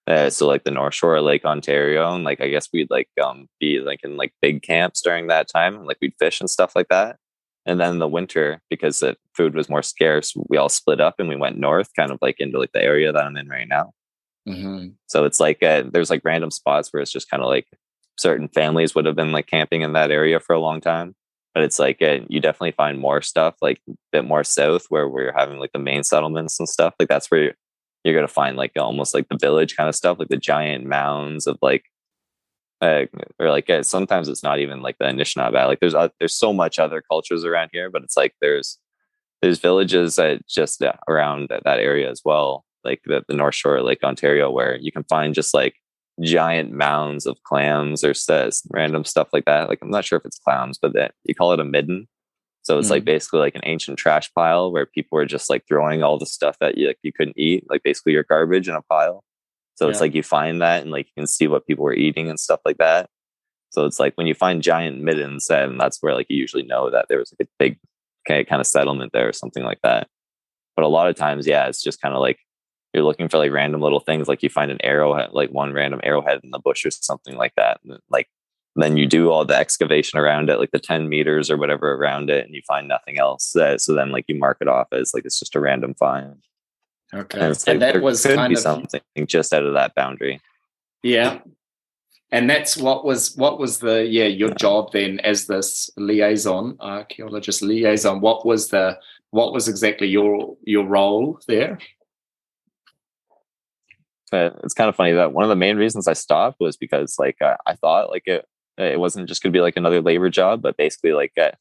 Uh, so like the North Shore of Lake Ontario, and like I guess we'd like um be like in like big camps during that time, like we'd fish and stuff like that. And then in the winter, because the food was more scarce, we all split up and we went north, kind of like into like the area that I'm in right now. Mhm. So it's like uh, there's like random spots where it's just kind of like certain families would have been like camping in that area for a long time. But it's like uh, you definitely find more stuff like a bit more south where we're having like the main settlements and stuff. Like that's where you're, you're gonna find like almost like the village kind of stuff, like the giant mounds of like uh, or like uh, sometimes it's not even like the Anishinaabe. Like there's uh, there's so much other cultures around here, but it's like there's there's villages that just uh, around that, area as well, like the, the North Shore, Lake Ontario, where you can find just like giant mounds of clams or says random stuff like that. Like I'm not sure if it's clams, but that you call it a midden. So it's mm like basically like an ancient trash pile where people were just like throwing all the stuff that you like you couldn't eat, like basically your garbage in a pile. So yeah. it's like you find that and like you can see what people were eating and stuff like that. So it's like when you find giant middens, and that's where like you usually know that there was like a big kind of settlement there or something like that. But a lot of times, yeah, it's just kind of like you're looking for like random little things, like you find an arrowhead, like one random arrowhead in the bush or something like that. And like then you do all the excavation around it, like the 10 meters or whatever around it, and you find nothing else. Uh, so then like you mark it off as like it's just a random find. Okay. And, like, and that was kind of something just out of that boundary. Yeah. And that's what was what was the yeah your job then as this liaison archaeologist liaison. What was the what was exactly your your role there? it's kind of funny that one of the main reasons I stopped was because like I, I thought like it it wasn't just going to be like another labor job, but basically like uh,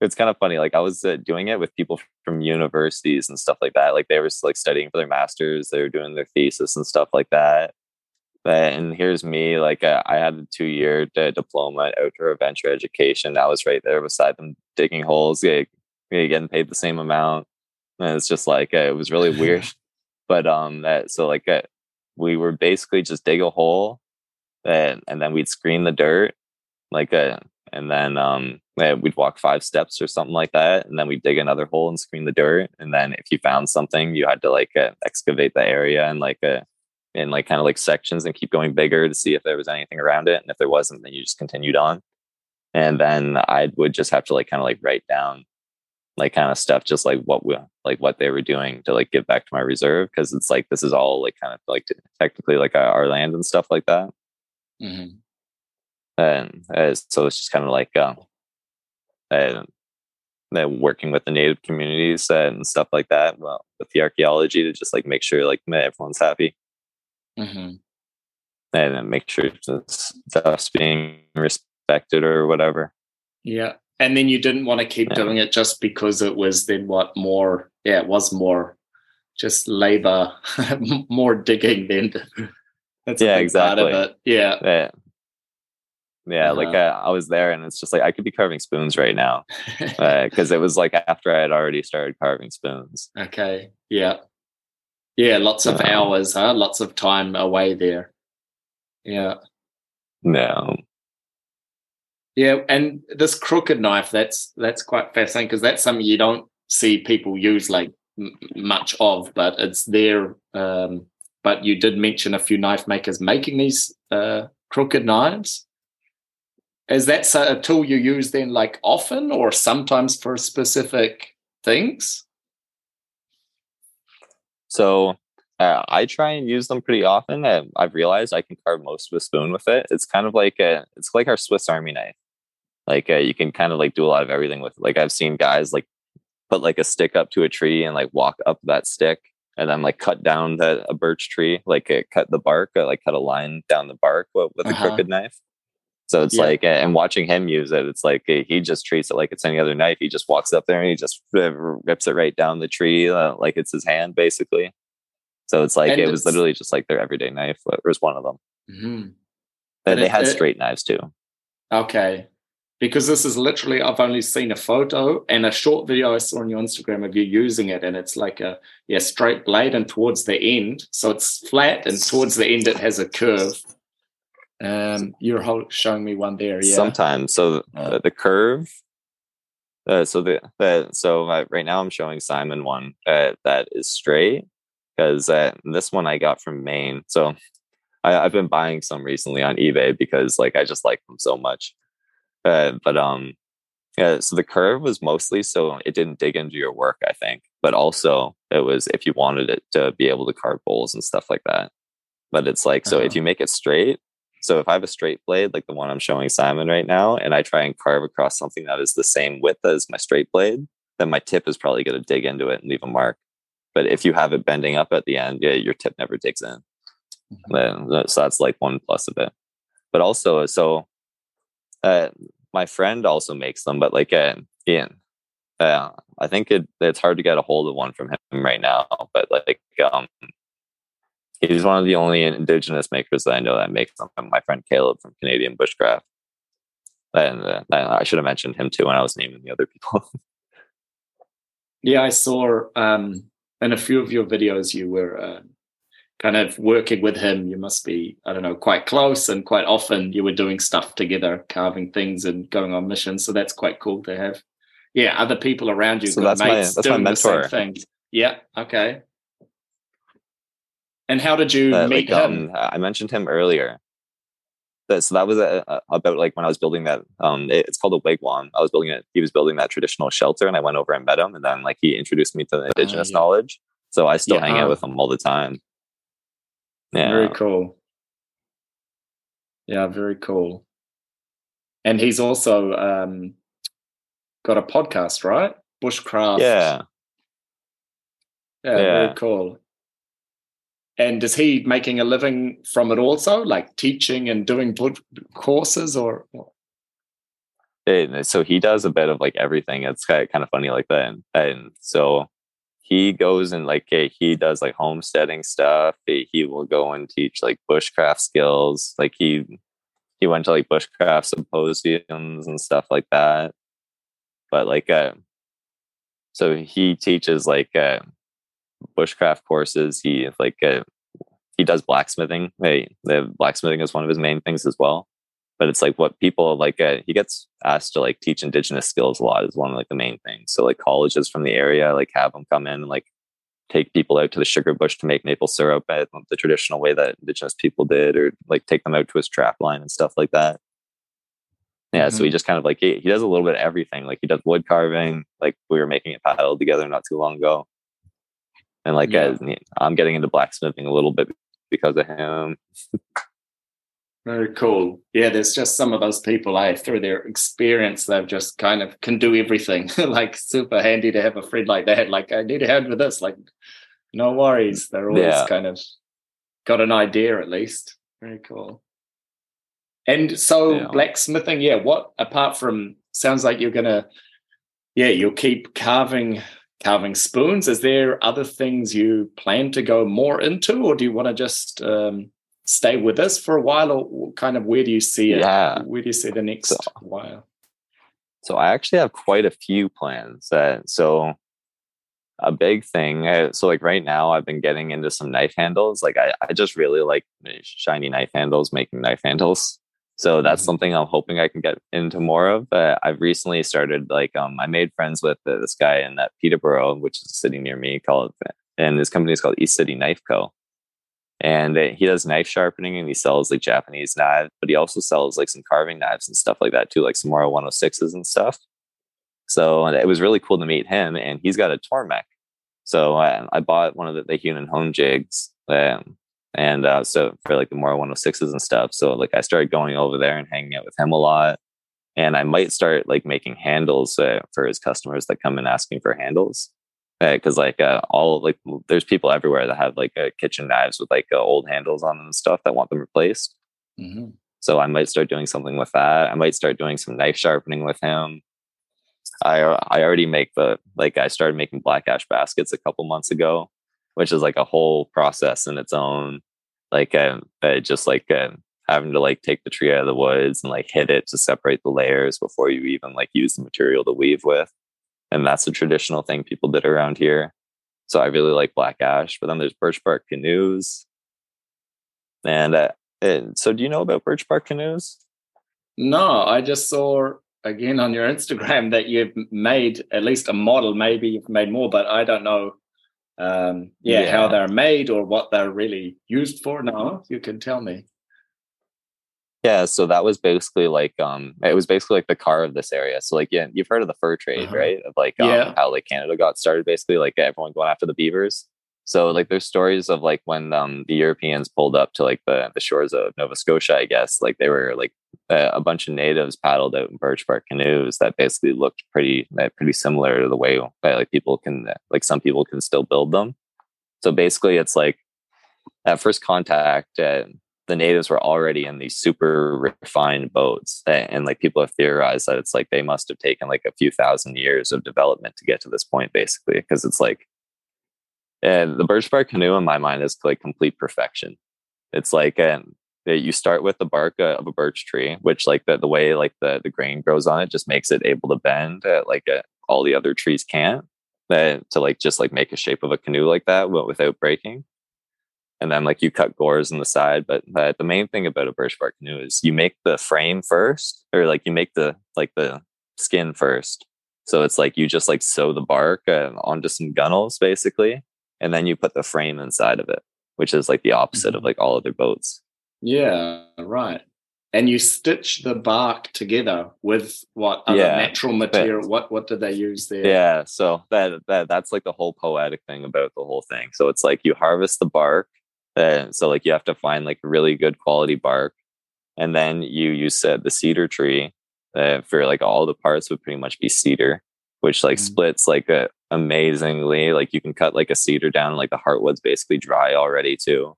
it's kind of funny. Like I was uh, doing it with people from universities and stuff like that. Like they were like studying for their masters, they were doing their thesis and stuff like that. And here's me, like uh, I had a two year diploma at outdoor adventure education. I was right there beside them digging holes, yeah, getting paid the same amount. And it's just like uh, it was really weird. but um, that so like uh, we were basically just dig a hole, and and then we'd screen the dirt, like a and then um, we'd walk five steps or something like that, and then we'd dig another hole and screen the dirt. And then if you found something, you had to like uh, excavate the area and like uh, in like kind of like sections and keep going bigger to see if there was anything around it. And if there wasn't, then you just continued on. And then I would just have to like kind of like write down like kind of stuff, just like what we like what they were doing to like give back to my reserve because it's like this is all like kind of like technically like our land and stuff like that. Mm-hmm and uh, so it's just kind of like uh, uh, working with the native communities and stuff like that well with the archaeology to just like make sure like everyone's happy. Mm-hmm. and make sure stuff's being respected or whatever. Yeah and then you didn't want to keep yeah. doing it just because it was then what more yeah it was more just labor more digging then. That's yeah exactly. yeah. Yeah yeah, uh-huh. like uh, I was there, and it's just like I could be carving spoons right now because uh, it was like after I had already started carving spoons. Okay. Yeah. Yeah. Lots of um, hours, huh? Lots of time away there. Yeah. No. Yeah, and this crooked knife that's that's quite fascinating because that's something you don't see people use like m- much of, but it's there. Um, but you did mention a few knife makers making these uh, crooked knives. Is that a tool you use then like often or sometimes for specific things? So uh, I try and use them pretty often. And I've realized I can carve most of a spoon with it. It's kind of like a, it's like our Swiss Army knife. Like uh, you can kind of like do a lot of everything with. It. Like I've seen guys like put like a stick up to a tree and like walk up that stick and then like cut down the, a birch tree, like uh, cut the bark, uh, like cut a line down the bark with, with uh-huh. a crooked knife. So it's yeah. like, and watching him use it, it's like he just treats it like it's any other knife. He just walks up there and he just rips it right down the tree, uh, like it's his hand, basically. So it's like and it was literally just like their everyday knife. It was one of them. Mm-hmm. they it, had it, straight knives too. Okay, because this is literally I've only seen a photo and a short video I saw on your Instagram of you using it, and it's like a yeah straight blade, and towards the end, so it's flat, and towards the end it has a curve um, you're showing me one there. Yeah. Sometimes. So uh, the curve. Uh, so the, the so uh, right now I'm showing Simon one uh, that is straight because uh, this one I got from Maine. So I, have been buying some recently on eBay because like I just like them so much. Uh, but um, yeah. So the curve was mostly so it didn't dig into your work, I think, but also it was if you wanted it to be able to carve bowls and stuff like that. But it's like so uh-huh. if you make it straight, So if I have a straight blade, like the one I'm showing Simon right now, and I try and carve across something that is the same width as my straight blade, then my tip is probably going to dig into it and leave a mark. But if you have it bending up at the end, yeah, your tip never digs in. Mm-hmm. So that's like one plus of it. But also, so uh, my friend also makes them, but like uh, Ian, uh, I think it, it's hard to get a hold of one from him right now. But like, um, he's one of the only indigenous makers that I know that makes them. My friend Caleb from Canadian Bushcraft. And uh, I should have mentioned him too when I was naming the other people. yeah, I saw um, in a few of your videos you were uh, kind of working with him. You must be, I don't know, quite close, and quite often you were doing stuff together, carving things and going on missions. So that's quite cool to have. Yeah, other people around you. So that's my that's my mentor. Things. Yeah. Okay. And how did you uh, meet like, him? Um, I mentioned him earlier. So that was a, a, about like when I was building that. Um, it, it's called a wigwam. I was building it. He was building that traditional shelter, and I went over and met him, and then like he introduced me to the ah, indigenous uh, yeah. knowledge. So I still yeah. hang out with him all the time. Yeah, very cool. Yeah, very cool. And he's also um, got a podcast, right? Bushcraft. Yeah. Yeah, yeah. very cool. And is he making a living from it also, like teaching and doing courses or? And so he does a bit of like everything. It's kind of funny like that. And, and so he goes and like he does like homesteading stuff. He, he will go and teach like bushcraft skills. Like he he went to like bushcraft symposiums and stuff like that. But like uh so he teaches like uh bushcraft courses. He like uh, he does blacksmithing. Hey, the blacksmithing is one of his main things as well. But it's like what people like. Uh, he gets asked to like teach indigenous skills a lot is one of like the main things. So like colleges from the area like have him come in and like take people out to the sugar bush to make maple syrup at the traditional way that indigenous people did, or like take them out to his trap line and stuff like that. Yeah, mm-hmm. so he just kind of like he, he does a little bit of everything. Like he does wood carving. Like we were making a paddle together not too long ago and like yeah. Uh, as, I'm getting into blacksmithing a little bit because of him. Very cool. Yeah, there's just some of those people I through their experience they've just kind of can do everything. like super handy to have a friend like that. Like I need a hand with this. Like no worries. They're always yeah. kind of got an idea at least. Very cool. And so yeah. blacksmithing, yeah, what apart from sounds like you're gonna yeah, you'll keep carving carving spoons. Is there other things you plan to go more into, or do you want to just um, stay with this for a while, or kind of where do you see it? Yeah. Where do you see the next so, while? So I actually have quite a few plans. That so a big thing. Uh, so like right now, I've been getting into some knife handles. Like I, I just really like shiny knife handles, making knife handles. So that's mm-hmm. something I'm hoping I can get into more of. But I've recently started like um, I made friends with uh, this guy in that Peterborough, which is a city near me, called and his company is called East City Knife Co. And he does knife sharpening and he sells like Japanese knives, but he also sells like some carving knives and stuff like that too, like some Mora 106s and stuff. So it was really cool to meet him, and he's got a Tormek. So uh, I bought one of the, the Hunan home jigs. Um, and uh, so for like the Mora 106s and stuff. So like I started going over there and hanging out with him a lot. And I might start like making handles uh, for his customers that come in asking for handles. Because uh, like uh, all like there's people everywhere that have like uh, kitchen knives with like uh, old handles on them and stuff that want them replaced. Mm-hmm. So I might start doing something with that. I might start doing some knife sharpening with him. I I already make the like I started making black ash baskets a couple months ago which is like a whole process in its own. Like, um, uh, just like uh, having to like take the tree out of the woods and like hit it to separate the layers before you even like use the material to weave with. And that's a traditional thing people did around here. So I really like black ash. But then there's birch bark canoes. And, uh, and so, do you know about birch bark canoes? No, I just saw again on your Instagram that you've made at least a model. Maybe you've made more, but I don't know um, yeah, yeah, how they're made or what they're really used for. now you can tell me. Yeah, so that was basically like um it was basically like the car of this area. So like yeah, you've heard of the fur trade, uh-huh. right? Of like um, yeah. how like Canada got started basically like everyone going after the beavers. So like there's stories of like when um, the Europeans pulled up to like the the shores of Nova Scotia, I guess like they were like uh, a bunch of natives paddled out in birch bark canoes that basically looked pretty uh, pretty similar to the way that like people can like some people can still build them. So basically, it's like at first contact, uh, the natives were already in these super refined boats, and, and like people have theorized that it's like they must have taken like a few thousand years of development to get to this point, basically, because it's like and the birch bark canoe in my mind is like complete perfection. It's like and you start with the bark uh, of a birch tree, which like the, the way like the, the grain grows on it just makes it able to bend uh, like uh, all the other trees can't. Uh, to like just like make a shape of a canoe like that without breaking. And then like you cut gores in the side, but the main thing about a birch bark canoe is you make the frame first, or like you make the like the skin first. So it's like you just like sew the bark uh, onto some gunnels basically, and then you put the frame inside of it, which is like the opposite of mm-hmm. like all other boats. Yeah, right. And you stitch the bark together with what other yeah, natural material? But, what what did they use there? Yeah, so that that that's like the whole poetic thing about the whole thing. So it's like you harvest the bark, and so like you have to find like really good quality bark, and then you use uh, the cedar tree uh, for like all the parts would pretty much be cedar, which like mm-hmm. splits like a amazingly. Like you can cut like a cedar down, like the heartwood's basically dry already too.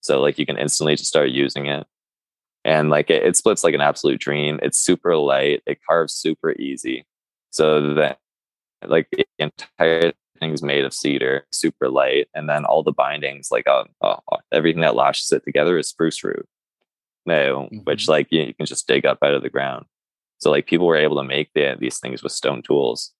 So like you can instantly just start using it. And like it, it splits like an absolute dream. It's super light. It carves super easy. So that like the entire thing's made of cedar, super light, and then all the bindings, like uh, uh, everything that lashes it together, is spruce root. No, mm-hmm. which like you, you, can just dig up out of the ground. So like people were able to make the, these things with stone tools.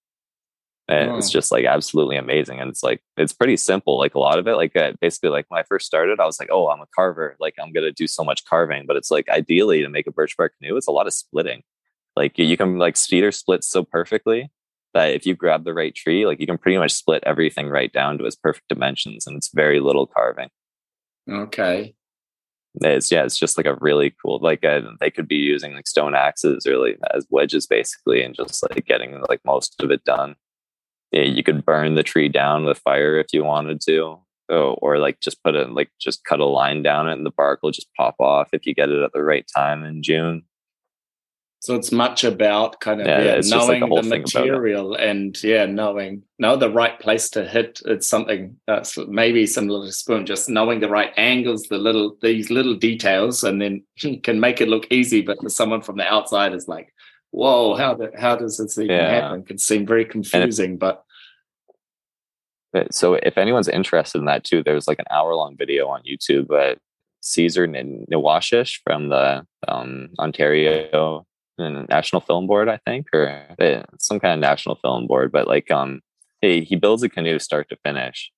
And it's just like absolutely amazing and it's like it's pretty simple like a lot of it like uh, basically like when i first started i was like oh i'm a carver like i'm gonna do so much carving but it's like ideally to make a birch bark canoe it's a lot of splitting. Like you can like cedar splits so perfectly that if you grab the right tree like you can pretty much split everything right down to its perfect dimensions and it's very little carving. Okay it's yeah it's just like a really cool like uh, they could be using like stone axes really as wedges basically and just like getting like most of it done. Yeah, you could burn the tree down with fire if you wanted to so, or like just put it like just cut a line down it and the bark will just pop off if you get it at the right time in june so it's much about kind of yeah, yeah, knowing like the, the material and yeah knowing know the right place to hit it's something that's maybe similar to spoon just knowing the right angles the little these little details and then can make it look easy but for someone from the outside is like whoa, how do, how does this even yeah. happen? It can seem very confusing, but so if anyone's interested in that too, there's like an hour long video on YouTube. But Caesar Newashish from the um, Ontario National Film Board, I think, or eh, some kind of national film board. But like, um, he he builds a canoe start to finish,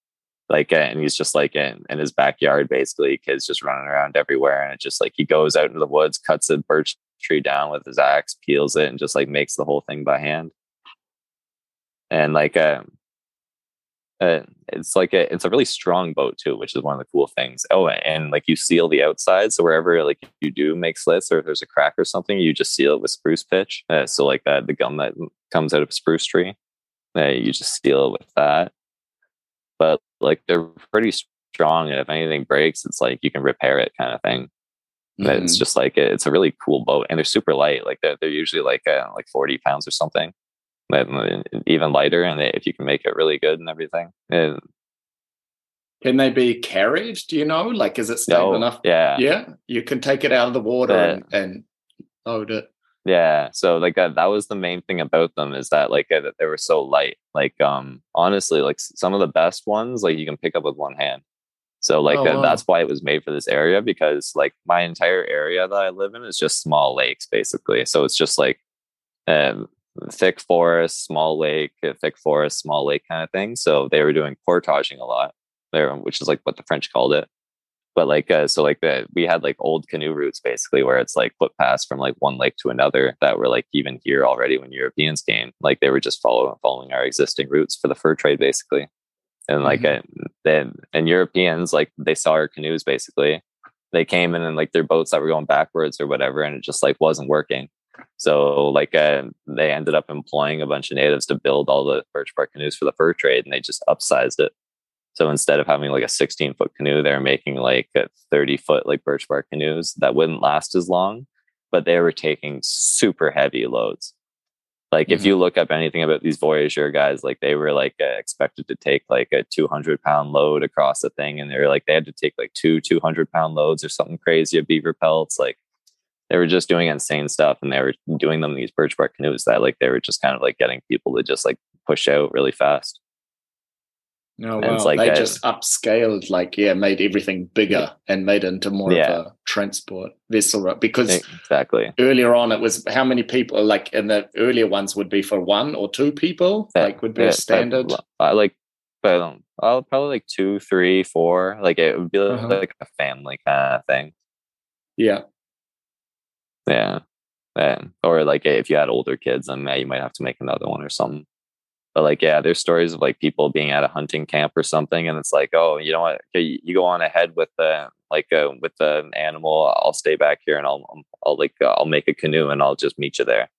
like, and he's just like in in his backyard, basically, kids just running around everywhere, and it's just like he goes out into the woods, cuts a birch tree down with his axe, peels it, and just like makes the whole thing by hand. And like um, uh, it's like a it's a really strong boat too, which is one of the cool things. Oh, and like you seal the outside, so wherever like you do make slits or if there's a crack or something, you just seal it with spruce pitch. Uh, so like that, the gum that comes out of a spruce tree, uh, you just seal it with that. But like they're pretty strong, and if anything breaks, it's like you can repair it, kind of thing. Mm-hmm. It's just like it's a really cool boat, and they're super light. Like they're they're usually like uh, like forty pounds or something, even lighter. And if you can make it really good and everything, and can they be carried? Do you know? Like, is it stable no, enough? Yeah, yeah. You can take it out of the water and, and load it. Yeah, so like that, that was the main thing about them is that like uh, that they were so light. Like um honestly, like some of the best ones like you can pick up with one hand. So like oh, wow. that's why it was made for this area because like my entire area that I live in is just small lakes basically. So it's just like um, thick forest, small lake, thick forest, small lake kind of thing. So they were doing portaging a lot there, which is like what the French called it. But like uh, so like the, we had like old canoe routes basically where it's like footpaths from like one lake to another that were like even here already when Europeans came. Like they were just following following our existing routes for the fur trade basically and like mm-hmm. then and Europeans like they saw our canoes basically. They came in and like their boats that were going backwards or whatever, and it just like wasn't working. So like uh, they ended up employing a bunch of natives to build all the birch bark canoes for the fur trade, and they just upsized it. So instead of having like a 16 foot canoe, they're making like a 30 foot like birch bark canoes that wouldn't last as long, but they were taking super heavy loads. Like mm-hmm. if you look up anything about these Voyageur guys, like they were like uh, expected to take like a 200 pound load across the thing. And they were like, they had to take like two 200 pound loads or something crazy of beaver pelts. Like they were just doing insane stuff and they were doing them in these birch bark canoes that like they were just kind of like getting people to just like push out really fast. No, oh, well, like they a, just upscaled, like yeah, made everything bigger and made it into more yeah. of a transport vessel. Because exactly earlier on, it was how many people? Like in the earlier ones, would be for one or two people. Yeah, like would be yeah, a standard. I, I like, but um, I'll probably like two, three, four. Like it would be like, uh-huh. like a family kind of thing. Yeah. Yeah. And, or like if you had older kids, then yeah, you might have to make another one or something. But like, yeah, there's stories of like people being at a hunting camp or something, and it's like, oh, you know what? Okay, you go on ahead with the like uh, with the animal. I'll stay back here, and I'll I'll like uh, I'll make a canoe, and I'll just meet you there.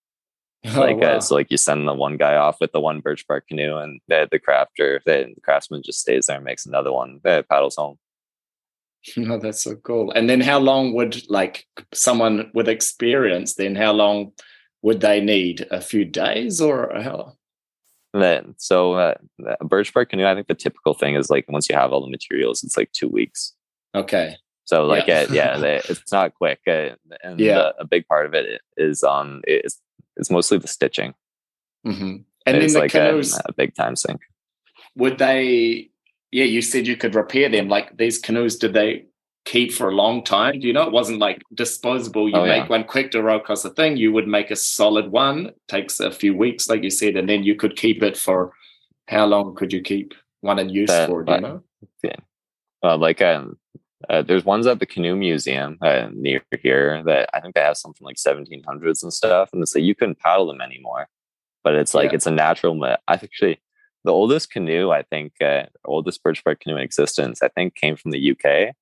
Oh, like uh, wow. uh, so, like you send the one guy off with the one birch bark canoe, and the, the crafter, the, the craftsman just stays there and makes another one. That paddles home. No, that's so cool. And then, how long would like someone with experience? Then, how long would they need? A few days, or how? then so uh, a birch bark canoe i think the typical thing is like once you have all the materials it's like two weeks okay so like yeah, yeah they, it's not quick uh, and yeah. The, a big part of it is um it's it's mostly the stitching mm-hmm. and it's then the like canoes, a, a big time sink would they yeah you said you could repair them like these canoes did they keep for a long time. Do you know it wasn't like disposable? You oh, make yeah. one quick to roll across the thing. You would make a solid one. It takes a few weeks, like you said, and then you could keep it for how long could you keep one in use uh, for? Do you know? Yeah. Well, like um, uh, there's ones at the Canoe Museum uh, near here that I think they have something like 1700s and stuff, and it's like you couldn't paddle them anymore. But it's like yeah. it's a natural. I actually the oldest canoe I think uh, oldest birch bark canoe in existence I think came from the UK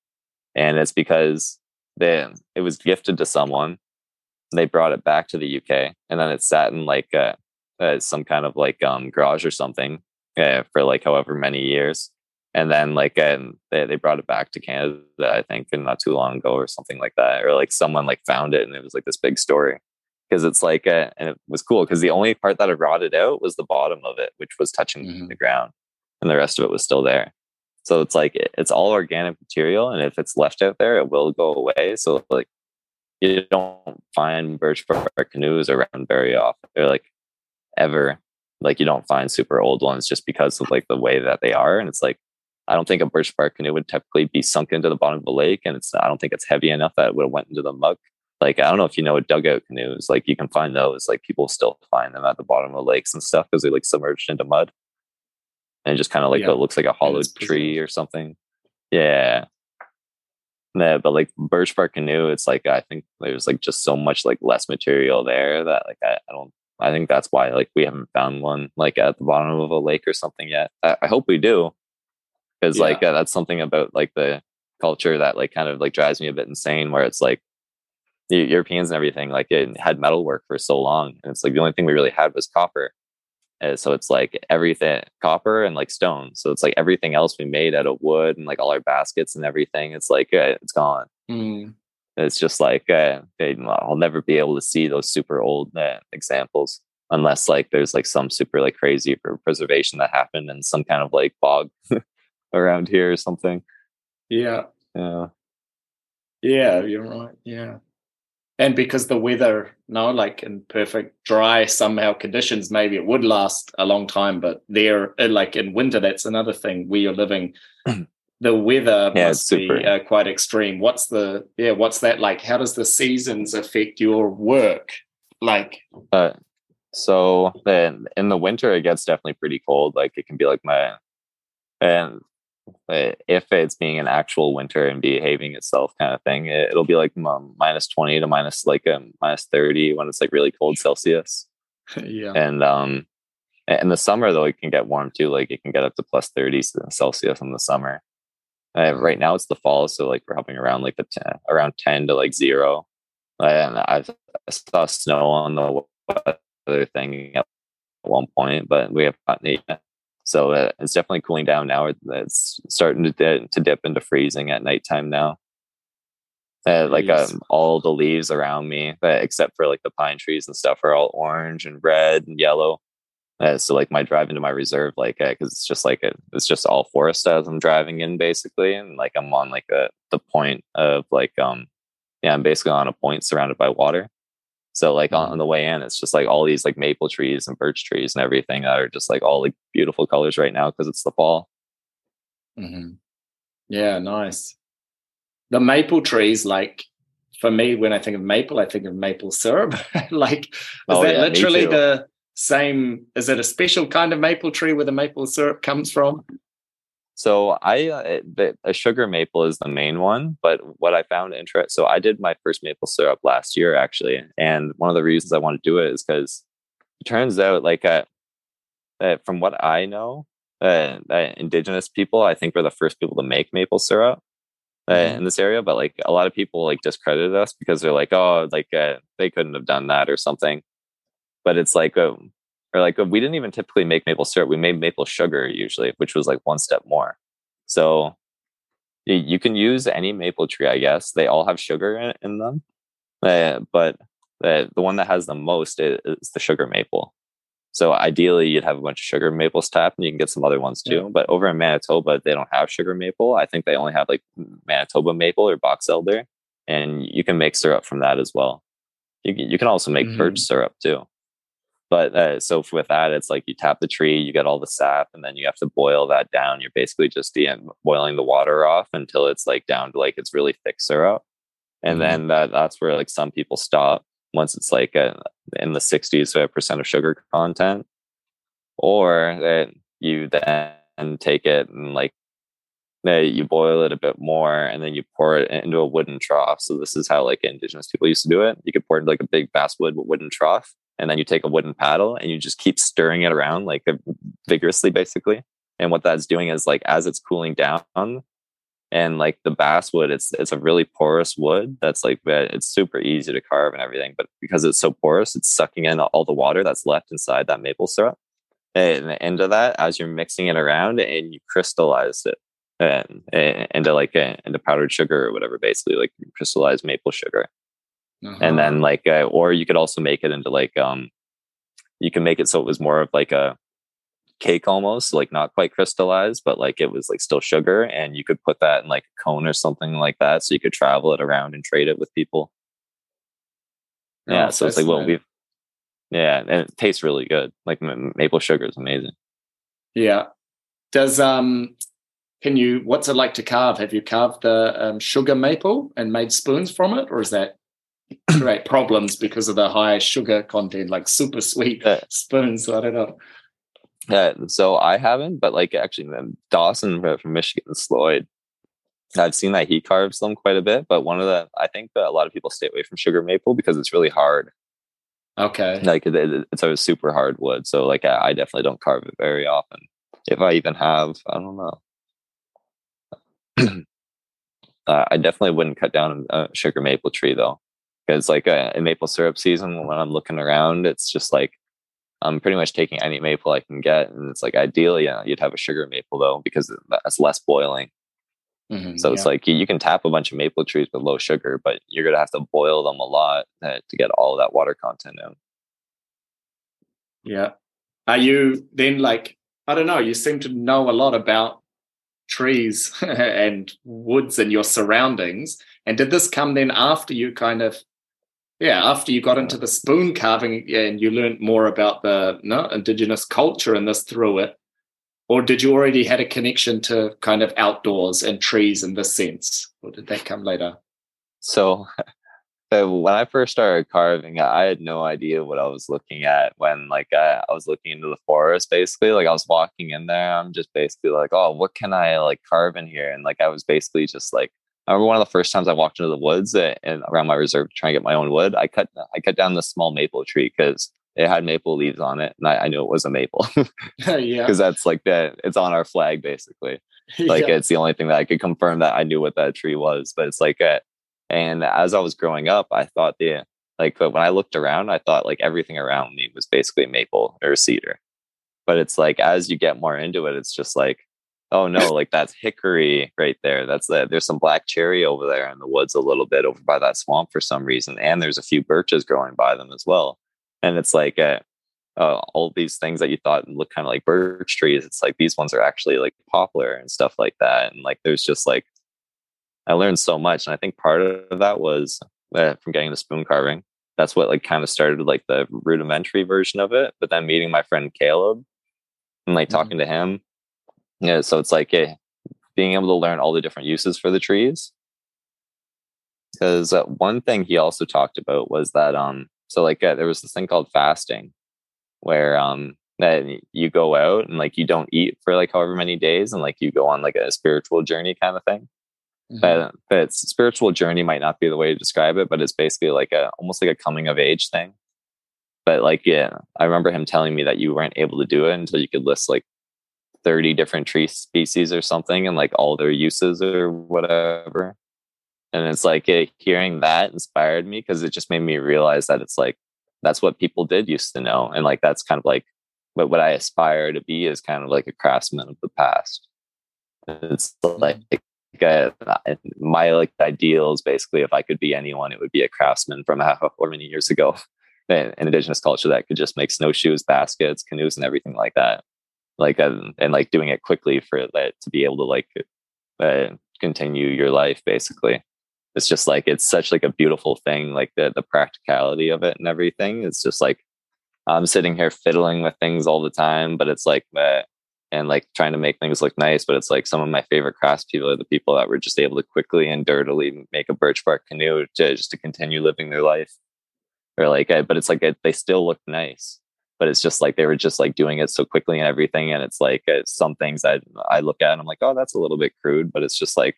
and it's because they it was gifted to someone. They brought it back to the uk and then it sat in like uh, uh, some kind of like um garage or something uh, for like however many years and then like and they, they brought it back to canada i think and not too long ago or something like that or like someone like found it and it was like this big story because it's like uh, and it was cool because the only part that had rotted out was the bottom of it which was touching mm-hmm. the ground and the rest of it was still there so it's like it's all organic material, and if it's left out there, it will go away. So like you don't find birch bark canoes around very often. They're like ever like you don't find super old ones just because of like the way that they are. And it's like I don't think a birch bark canoe would typically be sunk into the bottom of a lake, and it's I don't think it's heavy enough that it would have went into the muck. Like I don't know if you know what dugout canoes. Like you can find those. Like people still find them at the bottom of lakes and stuff because they like submerged into mud and just kind of like yeah. it looks like a hollowed tree or something. Yeah. Yeah, but like birch bark canoe, it's like I think there's like just so much like less material there that like I, I don't I think that's why like we haven't found one like at the bottom of a lake or something yet. I, I hope we do, because yeah. like uh, that's something about like the culture that like kind of like drives me a bit insane. Where it's like the Europeans and everything like it had metal work for so long, and it's like the only thing we really had was copper. Uh, so it's like everything copper and like stone. So it's like everything else we made out of wood and like all our baskets and everything. It's like uh, it's gone. Mm. It's just like uh, I'll never be able to see those super old uh, examples unless like there's like some super like crazy for preservation that happened in some kind of like bog around here or something. Yeah. Yeah. Yeah, you're right. Yeah and because the weather no like in perfect dry somehow conditions maybe it would last a long time but there uh, like in winter that's another thing where you're living. The weather yeah, must be uh, quite extreme. What's the yeah what's that like? How does the seasons affect your work? Like uh, so then in the winter it gets definitely pretty cold. Like it can be like my and if it's being an actual winter and behaving itself kind of thing, it, will be like minus 20 to minus like a um, minus 30 when it's like really cold Celsius. yeah. And, um, in the summer though, it can get warm too. Like it can get up to plus 30 Celsius in the summer. Uh, right now it's the fall. So like we're hopping around like the 10, around 10 to like zero. And I've, I saw snow on the weather thing at one point, but we have yet. So uh, it's definitely cooling down now. It's starting to, di- to dip into freezing at nighttime now. Uh, like um, all the leaves around me, uh, except for like the pine trees and stuff, are all orange and red and yellow. Uh, so like my drive into my reserve, like because uh, it's just like a, it's just all forest as I'm driving in basically, and like I'm on like a the point of like um yeah I'm basically on a point surrounded by water. So like on, on, mm-hmm. the way in, it's just like all these like maple trees and birch trees and everything that are just like all like beautiful colors right now because it's the fall. Mm-hmm. Yeah, nice. The maple trees, like for me, when I think of maple, I think of maple syrup. like, is oh, that yeah, literally the same? Is it a special kind of maple tree where the maple syrup comes from? So I uh, the, a sugar maple is the main one, but what I found interesting. So I did my first maple syrup last year actually, and one of the reasons I want to do it is because it turns out like uh, uh, from what I know, uh, indigenous people I think were the first people to make maple syrup. Uh, mm-hmm. in this area, but like a lot of people like discredited us because they're like, oh, like uh, they couldn't have done that or something. But it's like um, or like we didn't even typically make maple syrup. We made maple sugar usually, which was like one step more. So you can use any maple tree, I guess. They all have sugar in, in them, uh, but the the one that has the most is, is, the sugar maple. So ideally, you'd have a bunch of sugar maples tapped, and you can get some other ones too. Yeah. But over in Manitoba, they don't have sugar maple. I think they only have like Manitoba maple or box elder, and you can make syrup from that as well. You can, you can also make mm. birch syrup too. But uh, so with that, it's like you tap the tree, you get all the sap, and then you have to boil that down. You're basically just the, boiling the water off until it's like down to like it's really thick syrup, and mm-hmm. then that that's where like some people stop once it's like a, uh, in the 60s percent of sugar content, or that you then take it and like you boil it a bit more and then you pour it into a wooden trough. So this is how like indigenous people used to do it. You could pour it into like a big basswood wooden trough and then you take a wooden paddle and you just keep stirring it around like uh, vigorously basically. And what that's doing is like as it's cooling down and like the basswood it's it's a really porous wood that's like it's super easy to carve and everything but because it's so porous it's sucking in all the water that's left inside that maple syrup and the end of that as you're mixing it around and you crystallize it and, and into like a, into powdered sugar or whatever basically like crystallized maple sugar uh-huh. and then like uh, or you could also make it into like um you can make it so it was more of like a cake almost like not quite crystallized but like it was like still sugar and you could put that in like a cone or something like that so you could travel it around and trade it with people. Yeah oh, so it's like what we've yeah and it tastes really good like maple sugar is amazing. Yeah. Does um can you what's it like to carve? Have you carved the um, sugar maple and made spoons from it or is that create problems because of the high sugar content, like super sweet spoons. So I don't know. Yeah, so I haven't, but like actually, then Dawson from Michigan, Sloyd, I've seen that he carves them quite a bit. But one of the, I think that a lot of people stay away from sugar maple because it's really hard. Okay. Like it, it's a super hard wood. So like I, I, definitely don't carve it very often. If I even have, I don't know. uh, I definitely wouldn't cut down a sugar maple tree though because like uh, in maple syrup season when i'm looking around it's just like i'm pretty much taking any maple i can get and it's like ideally yeah, you'd have a sugar maple though because that's less boiling. Mm-hmm, so it's like you, you, can tap a bunch of maple trees with low sugar but you're gonna have to boil them a lot uh, to get all of that water content in. Yeah. Are you then like i don't know you seem to know a lot about trees and woods and your surroundings and did this come then after you kind of yeah, after you got into the spoon carving and you learned more about the no, indigenous culture and this through it, or did you already had a connection to kind of outdoors and trees in this sense, or did that come later? So, so when I first started carving, I had no idea what I was looking at when like I, I was looking into the forest basically. Like I was walking in there, I'm just basically like, oh, what can I like carve in here? And like I was basically just like I remember one of the first times I walked into the woods eh, and around my reserve to try and get my own wood. I cut I cut down this small maple tree because it had maple leaves on it, and I, I knew it was a maple. yeah, because that's like that. It's on our flag basically. Like yeah. it's the only thing that I could confirm that I knew what that tree was. But it's like a, and as I was growing up, I thought the like uh, when I looked around, I thought like everything around me was basically maple or cedar. but it's like as you get more into it, it's just like, oh no, like that's hickory right there. That's that. There's some black cherry over there in the woods a little bit over by that swamp for some reason, and there's a few birches growing by them as well. And it's like uh, uh, all these things that you thought look kind of like birch trees. It's like these ones are actually like poplar and stuff like that. And like there's just like I learned so much, and I think part of that was uh, from getting the spoon carving. That's what like kind of started like the rudimentary version of it. But then meeting my friend Caleb and like mm-hmm. talking to him, yeah. So it's like eh, being able to learn all the different uses for the trees. Because uh, one thing he also talked about was that um, so like uh, there was this thing called fasting, where um that you go out and like you don't eat for like however many days and like you go on like a spiritual journey kind of thing mm-hmm. but, but spiritual journey might not be the way to describe it but it's basically like a almost like a coming of age thing but like yeah i remember him telling me that you weren't able to do it until you could list like 30 different tree species or something and like all their uses or whatever. And it's like it, hearing that inspired me because it just made me realize that it's like that's what people did used to know and like that's kind of like what, what i aspire to be is kind of like a craftsman of the past. It's like uh, my like ideals basically if i could be anyone it would be a craftsman from however many years ago. In indigenous culture that could just make snowshoes baskets canoes and everything like that like uh, and like doing it quickly for that to be able to like uh, continue your life basically. It's just like it's such like a beautiful thing like the the practicality of it and everything. It's just like i'm sitting here fiddling with things all the time but it's like uh, and like trying to make things look nice but it's like some of my favorite craftspeople are the people that were just able to quickly and dirtily make a birch bark canoe to just to continue living their life. Or like but it's like they still look nice but it's just like they were just like doing it so quickly and everything and it's like uh, some things that i look at and i'm like oh that's a little bit crude but it's just like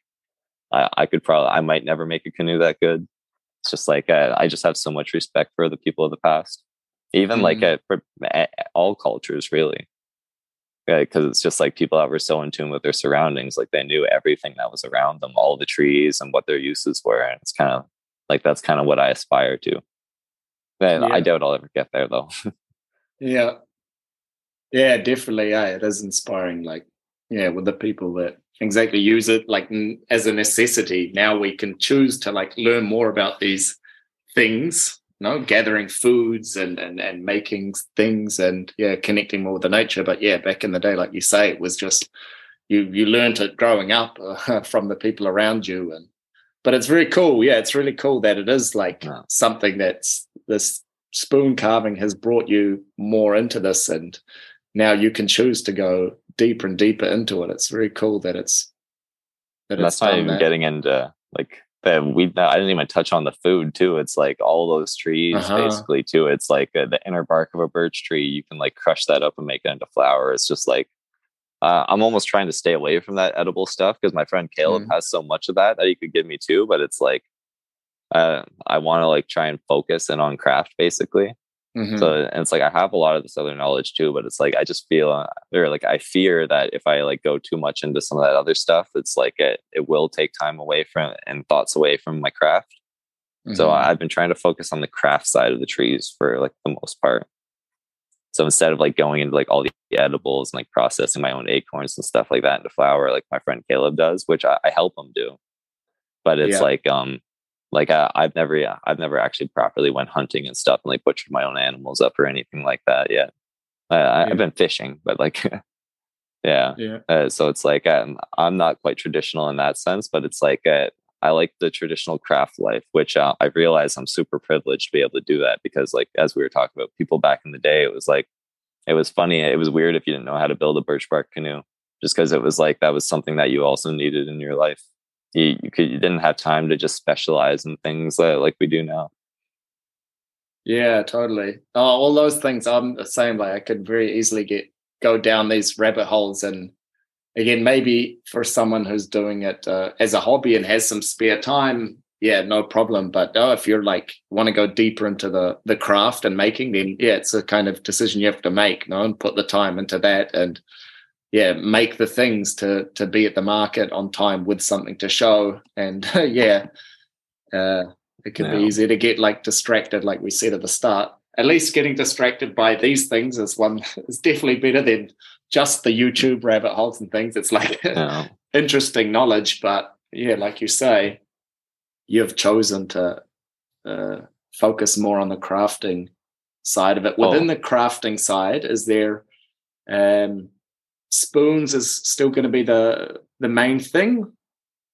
I, I could probably, I might never make a canoe that good. It's just like, uh, I just have so much respect for the people of the past, even mm. like uh, for all cultures, really. Because it's just like people that were so in tune with their surroundings, like they knew everything that was around them, all the trees and what their uses were. And it's kind of like that's kind of what I aspire to. Yeah. I doubt I'll ever get there though. yeah. Yeah, definitely. Yeah, it is inspiring. Like, yeah, with the people that exactly use it like as a necessity now we can choose to like learn more about these things you know gathering foods and and and making things and yeah connecting more with the nature but yeah back in the day like you say it was just you you learned it growing up uh, from the people around you and but it's very cool yeah it's really cool that it is like something that's this spoon carving has brought you more into this and now you can choose to go deeper and deeper into it. It's very cool that it's that that's not even that. getting into like that we I didn't even touch on the food too. It's like all those trees uh-huh. basically too. It's like a, the inner bark of a birch tree. You can like crush that up and make it into flour. It's just like uh, I'm almost trying to stay away from that edible stuff because my friend Caleb mm-hmm. has so much of that that he could give me too. But it's like uh, I want to like try and focus in on craft basically. Mm-hmm. So and it's like I have a lot of this other knowledge too, but it's like I just feel uh, or like I fear that if I like go too much into some of that other stuff, it's like it it will take time away from and thoughts away from my craft. Mm-hmm. So I've been trying to focus on the craft side of the trees for like the most part. So instead of like going into like all the edibles and like processing my own acorns and stuff like that into flour, like my friend Caleb does, which I, I help him do. But it's yeah. like um like I, have never, yeah, I've never actually properly went hunting and stuff and like butchered my own animals up or anything like that yet. I, yeah. I've been fishing, but like, yeah. yeah. Uh, so it's like I'm, I'm not quite traditional in that sense, but it's like uh, I like the traditional craft life, which uh, I realize I'm super privileged to be able to do that because, like, as we were talking about people back in the day, it was like it was funny. It was weird if you didn't know how to build a birch bark canoe, just because it was like that was something that you also needed in your life you, you could you didn't have time to just specialize in things like we do now. Yeah, totally. Oh, all those things. I'm the same. Like I could very easily get go down these rabbit holes, and again, maybe for someone who's doing it uh, as a hobby and has some spare time, yeah, no problem. But oh, if you're like want to go deeper into the the craft and making, then yeah, it's a kind of decision you have to make, you know, and put the time into that and yeah make the things to to be at the market on time with something to show and yeah uh, it can be easy to get like distracted like we said at the start at least getting distracted by these things is one is definitely better than just the YouTube rabbit holes and things. It's like interesting knowledge, but yeah, like you say, you've chosen to uh, focus more on the crafting side of it. Within oh. the crafting side, is there um, spoons is still going to be the the main thing,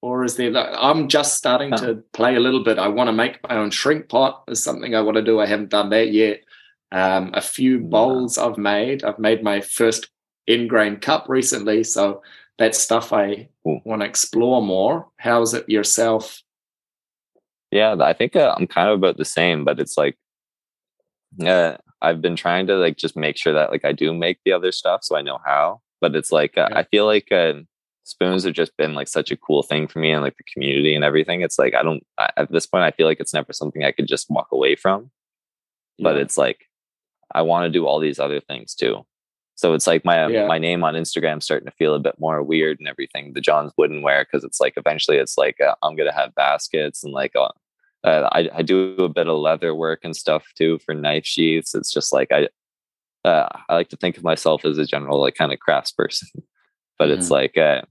or is there? I'm just starting to play a little bit. I want to make my own shrink pot. Is something I want to do. I haven't done that yet. Um, a few bowls I've made. I've made my first end-grain cup recently, so that's stuff I want to explore more. How's it yourself? Yeah, I think uh, I'm kind of about the same, but it's like, uh, I've been trying to like just make sure that like I do make the other stuff so I know how. But it's like uh, I feel like uh, spoons have just been like such a cool thing for me and like the community and everything. It's like I don't I, at this point I feel like it's never something I could just walk away from. But it's like I want to do all these other things too. So it's like my yeah. my name on Instagram starting to feel a bit more weird and everything. The John's Woodenware because it's like eventually it's like uh, I'm gonna have baskets and like uh, uh, I I do a bit of leather work and stuff too for knife sheaths. It's just like I uh, I like to think of myself as a general like kind of crafts person, but mm-hmm. it's like uh,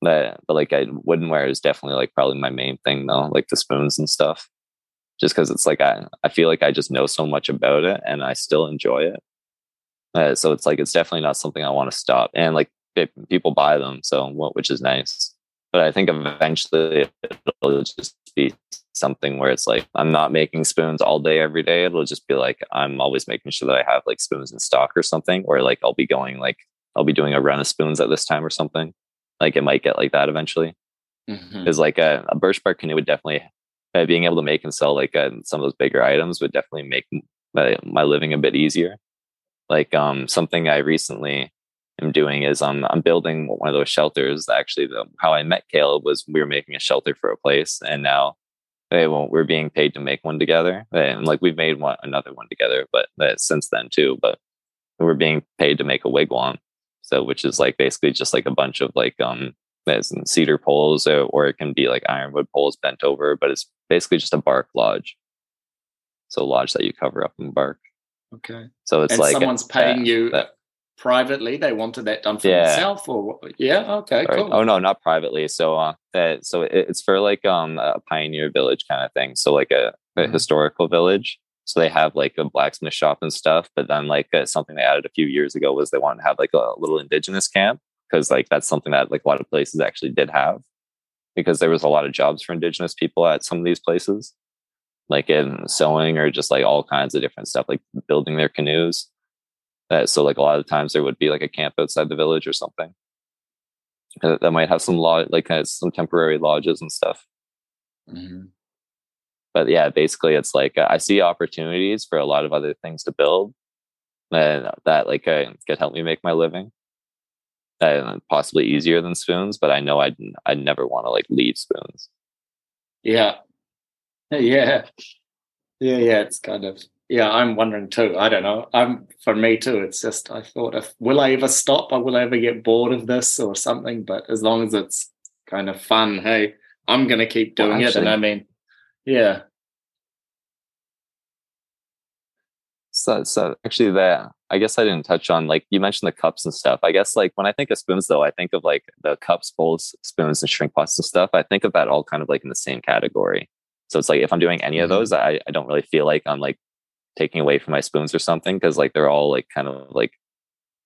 but, but like I woodenware is definitely like probably my main thing though, like the spoons and stuff. Just because it's like I I feel like I just know so much about it and I still enjoy it uh, so it's like it's definitely not something I want to stop. And like it, people buy them, so which is nice. But I think eventually it'll just be something where it's like I'm not making spoons all day every day. It'll just be like I'm always making sure that I have like spoons in stock or something, or like I'll be going like I'll be doing a run of spoons at this time or something. Like it might get like that eventually. Because mm-hmm. like a, a, birch bark canoe would definitely uh, being able to make and sell like uh, some of those bigger items would definitely make my, my living a bit easier. Like um, something I recently am doing is um, I'm building one of those shelters. Actually, the, how I met Caleb was we were making a shelter for a place, and now hey, well, we're being paid to make one together. And like we've made one another one together, but uh, since then too. But we're being paid to make a wigwam, so which is like basically just like a bunch of like um cedar poles or, or it can be like ironwood poles bent over, but it's basically just a bark lodge. So lodge that you cover up in bark. Okay. So it's and like someone's paying you that, privately. They wanted that done for yeah. themselves, or yeah, okay, Sorry. cool. Oh no, not privately. So uh, that so it, it's for like um a pioneer village kind of thing. So like a, a mm-hmm. historical village. So they have like a blacksmith shop and stuff. But then like uh, something they added a few years ago was they wanted to have like a little indigenous camp because like that's something that like a lot of places actually did have because there was a lot of jobs for indigenous people at some of these places like in sewing or just like all kinds of different stuff, like building their canoes. Uh, so like a lot of times there would be like a camp outside the village or something uh, that might have some lodge, like kind of some temporary lodges and stuff. Mm-hmm. But yeah, basically it's like uh, I see opportunities for a lot of other things to build and that like uh, could help me make my living. Uh, possibly easier than spoons, but I know I'd I'd never want to like leave spoons. Yeah, yeah. Yeah, yeah. It's kind of yeah, I'm wondering too. I don't know. I'm for me too. It's just I thought if will I ever stop or will I ever get bored of this or something? But as long as it's kind of fun, hey, I'm gonna keep doing well, it. And I mean, yeah. So so actually that I guess I didn't touch on like you mentioned the cups and stuff. I guess like when I think of spoons though, I think of like the cups, bowls, spoons, and shrink pots and stuff. I think of that all kind of like in the same category. So it's like if I'm doing any of mm-hmm. those, I, I don't really feel like I'm like taking away from my spoons or something because like they're all like kind of like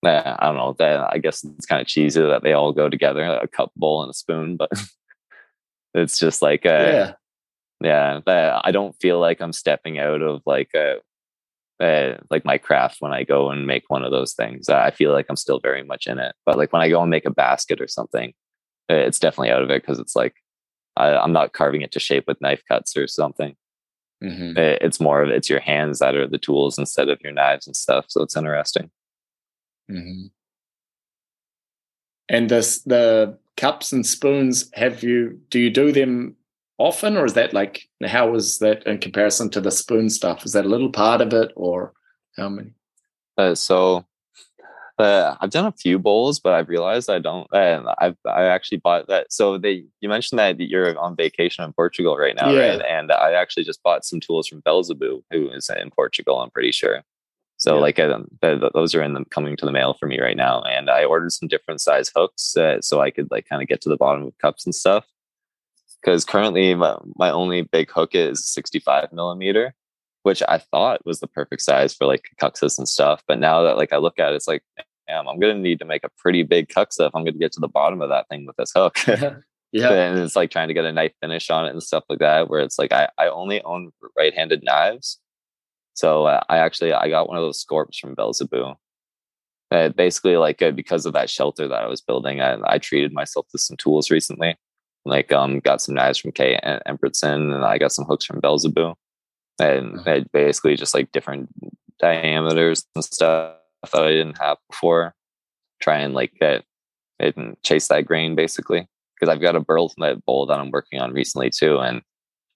uh, I don't know that I guess it's kind of cheesy that they all go together a cup bowl and a spoon but it's just like uh, yeah yeah I don't feel like I'm stepping out of like a uh, uh, like my craft when I go and make one of those things I feel like I'm still very much in it but like when I go and make a basket or something it's definitely out of it because it's like I, am not carving it to shape with knife cuts or something. Mm-hmm. It, it's more of it's your hands that are the tools instead of your knives and stuff. So it's interesting. Mm-hmm. And this the cups and spoons. Have you do you do them often, or is that like how is that in comparison to the spoon stuff? Is that a little part of it, or how many? Uh, so Uh, I've done a few bowls, but I've realized I don't. Uh, I've I actually bought that. So they you mentioned that you're on vacation in Portugal right now, yeah. right? And I actually just bought some tools from Belzebu, who is in Portugal. I'm pretty sure. So yeah. like um, those are in the coming to the mail for me right now, and I ordered some different size hooks uh, so I could like kind of get to the bottom of cups and stuff. Because currently my, my only big hook is 65 millimeter, which I thought was the perfect size for like kuksas and stuff. But now that like I look at it, it's like, damn, I'm gonna need to make a pretty big kuksa if I'm gonna get to the bottom of that thing with this hook. yeah. And it's like trying to get a knife finish on it and stuff like that, where it's like I, I only own right-handed knives. So uh, I actually I got one of those scorps from Belzebu. Uh, basically, like uh, because of that shelter that I was building, I, I treated myself to some tools recently. Like um, got some knives from Kay Embretsén, and I got some hooks from Belzebu and mm-hmm. basically just like different diameters and stuff that I didn't have before. Try and like get it and chase that grain basically. Because I've got a burl bowl that I'm working on recently too. And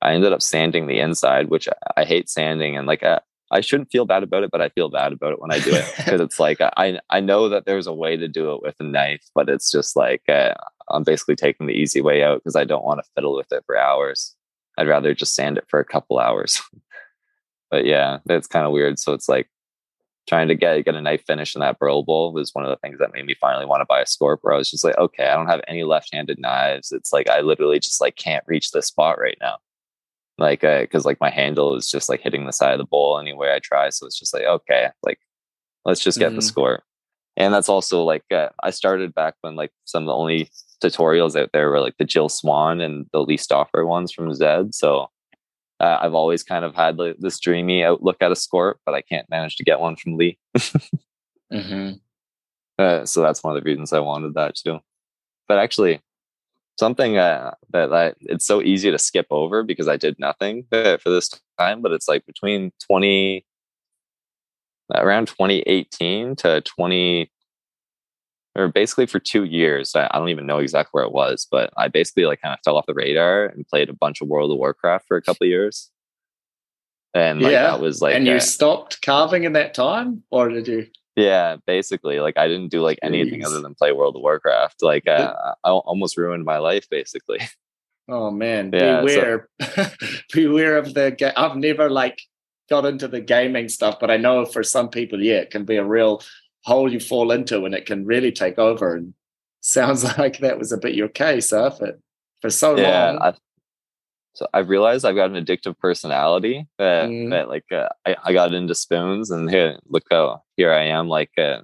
I ended up sanding the inside, which I, I hate sanding. And like, I, I shouldn't feel bad about it, but I feel bad about it when I do it because it's like I I know that there's a way to do it with a knife, but it's just like uh, I'm basically taking the easy way out because I don't want to fiddle with it for hours. I'd rather just sand it for a couple hours. but yeah, that's kind of weird. So it's like trying to get get a knife finish in that burl bowl was one of the things that made me finally want to buy a scorp where I was just like, okay, I don't have any left-handed knives. It's like I literally just like can't reach this spot right now. Like uh, cause like my handle is just like hitting the side of the bowl anywhere I try. So it's just like, okay, like let's just get mm-hmm. the score. And that's also like uh, I started back when like some of the only tutorials out there were like the Jill Swan and the Lee Stoffer ones from Zed. So uh, I've always kind of had like, this dreamy outlook at a scorp, but I can't manage to get one from Lee. mm-hmm. uh, so that's one of the reasons I wanted that too. But actually, something uh, that, that it's so easy to skip over because I did nothing for this time, but it's like between 20, around 2018 to 20, or basically for two years. I, I, don't even know exactly where it was, but I basically like kind of fell off the radar and played a bunch of World of Warcraft for a couple of years. And like, yeah, that was like, and you stopped carving in that time, or did you? Yeah, basically, like I didn't do like anything Jeez. other than play World of Warcraft. Like uh, I almost ruined my life, basically. Oh man, yeah, beware, so... beware of the. Ga- I've never like got into the gaming stuff, but I know for some people, yeah, it can be a real hole you fall into and it can really take over. And sounds like that was a bit your case, huh? For, for so yeah, long. I, so I realized I've got an addictive personality that, mm. that like uh, I, I got into spoons and here, look how here I am. Like, uh,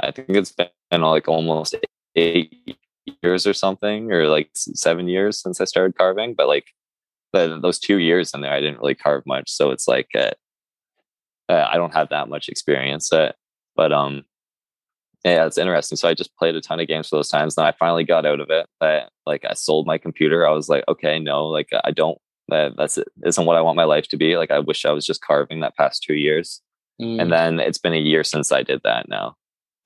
I think it's been like almost eight years or something, or like seven years since I started carving. But like, the, those two years in there, I didn't really carve much. So it's like, uh, uh, I don't have that much experience. Uh, but um, yeah, it's interesting. So I just played a ton of games for those times. And I finally got out of it. I, like I sold my computer. I was like, okay, no, like I don't. That that's it. Isn't what I want my life to be. Like I wish I was just carving that past two years. Mm. And then it's been a year since I did that. Now,